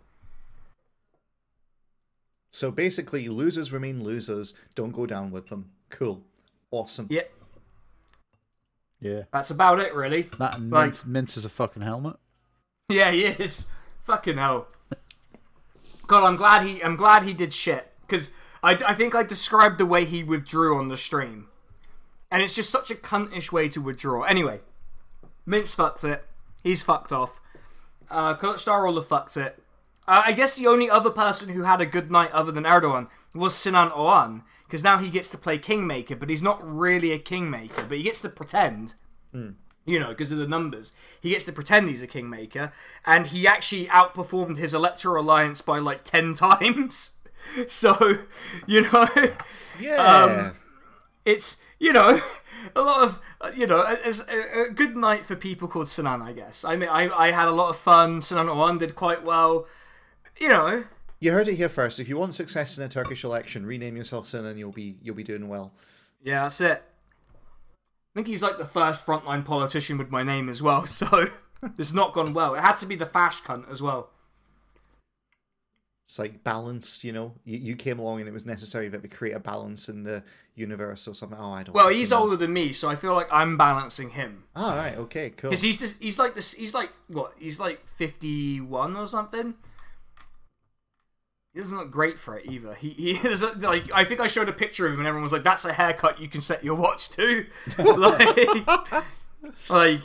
So basically, losers remain losers. Don't go down with them. Cool. Awesome. Yeah, Yeah. that's about it, really. That and Like- mince, mince is a fucking helmet. Yeah, he is. Fucking hell. God, I'm glad he. I'm glad he did shit because I, I think I described the way he withdrew on the stream, and it's just such a cuntish way to withdraw. Anyway, Mince fucked it. He's fucked off. Uh, Kılıçdaroğlu fucked it. Uh, I guess the only other person who had a good night other than Erdogan was Sinan Oğan because now he gets to play kingmaker, but he's not really a kingmaker, but he gets to pretend you know, because of the numbers. He gets to pretend he's a kingmaker, and he actually outperformed his electoral alliance by like 10 times. So, you know, Yeah. Um, it's, you know, a lot of, you know, it's a, a good night for people called Sinan, I guess. I mean, I, I had a lot of fun. Sinan Oğan did quite well. You know, you heard it here first. If you want success in a Turkish election, rename yourself Sinan. You'll be you'll be doing well. yeah, that's it. I think he's like the first frontline politician with my name as well, so this has not gone well. It had to be the fash cunt as well. It's like balanced, you know. You, you came along and it was necessary that we create a balance in the universe or something. Oh, I don't. Know. Well, he's know. older than me, so I feel like I'm balancing him. All right. Okay. Cool. Because he's he's like this. He's like what? He's like 51 or something. He doesn't look great for it either. He he doesn't like. I think I showed a picture of him, and everyone was like, "That's a haircut you can set your watch to." like, like,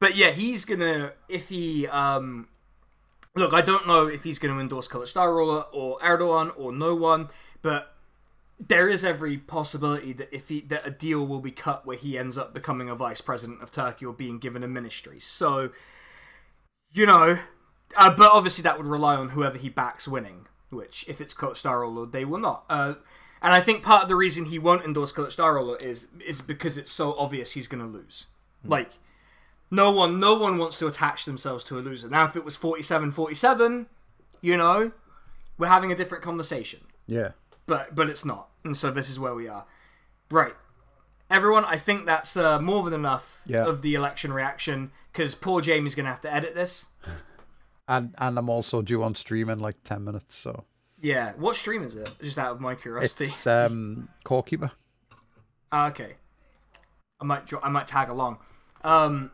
but yeah, he's gonna if he um. Look, I don't know if he's going to endorse Kılıçdaroğlu or Erdogan or no one, but there is every possibility that if he that a deal will be cut where he ends up becoming a vice president of Turkey or being given a ministry. So, you know, uh, but obviously that would rely on whoever he backs winning. Which, if it's Kılıçdaroğlu, they will not. Uh, and I think part of the reason he won't endorse Kılıçdaroğlu is is because it's so obvious he's going to lose. Like, no one, no one wants to attach themselves to a loser. Now, if it was 47-47, you know, we're having a different conversation Yeah. but but it's not, and so this is where we are. Right, everyone. I think that's uh, more than enough Yeah. of the election reaction because poor Jamie's gonna have to edit this. And and I'm also due on stream in like ten minutes, so Yeah, what stream is it? Just out of my curiosity. it's um core keeper. Ah, okay, I might jo- I might tag along. Um,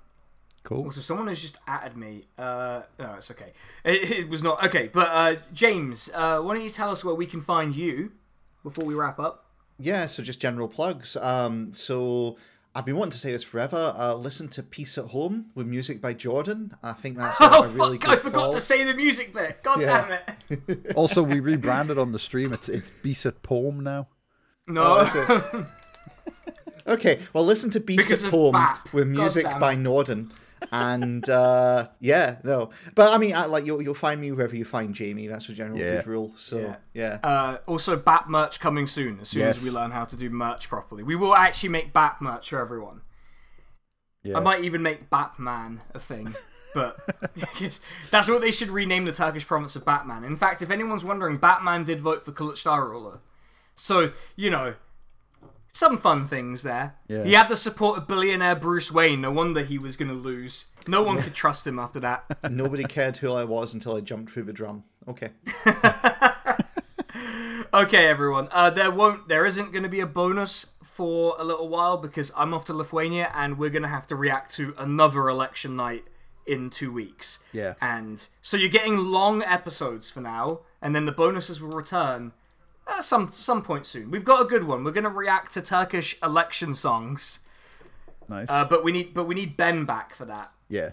Cool. also, someone has just added me. Uh, no, it's okay. It, it was not okay. But uh, James, uh, why don't you tell us where we can find you before we wrap up? Yeah, so just general plugs. Um, so I've been wanting to say this forever. Uh, listen to Peace at Home with music by Jordan. I think that's a, Oh a really fuck! good I forgot call. to say the music bit. God Yeah. damn it! Also, we rebranded on the stream. It's it's Beast at Poem now. No. Oh, Okay, well, listen to "Peace Because at Home BAP. with music by Norden. And uh, yeah, no, but I mean, I, like you'll you'll find me wherever you find Jamie. That's a general Yeah. good rule. So Yeah. yeah, Uh, also, BAP merch coming soon. As soon as we learn how to do merch properly, we will actually make BAP merch for everyone. Yeah. I might even make Batman a thing. But that's what they should rename the Turkish province of Batman. In fact, if anyone's wondering, Batman did vote for Kılıçdaroğlu. So, you know, some fun things there. Yeah. He had the support of billionaire Bruce Wayne. No wonder he was going to lose. No one could trust him after that. nobody cared who I was until I jumped through the drum. Okay, Okay, everyone. Uh, there won't, there isn't going to be a bonus for a little while because I'm off to Lithuania and we're going to have to react to another election night in two weeks. Yeah. And so you're getting long episodes for now, and then the bonuses will return at some some point soon. We've got a good one. We're going to react to Turkish election songs, nice. uh, but we need but we need Ben back for that. yeah.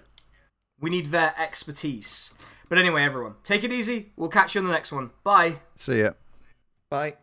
We need their expertise. But anyway, everyone, take it easy. We'll catch you on the next one. Bye. See ya. bye.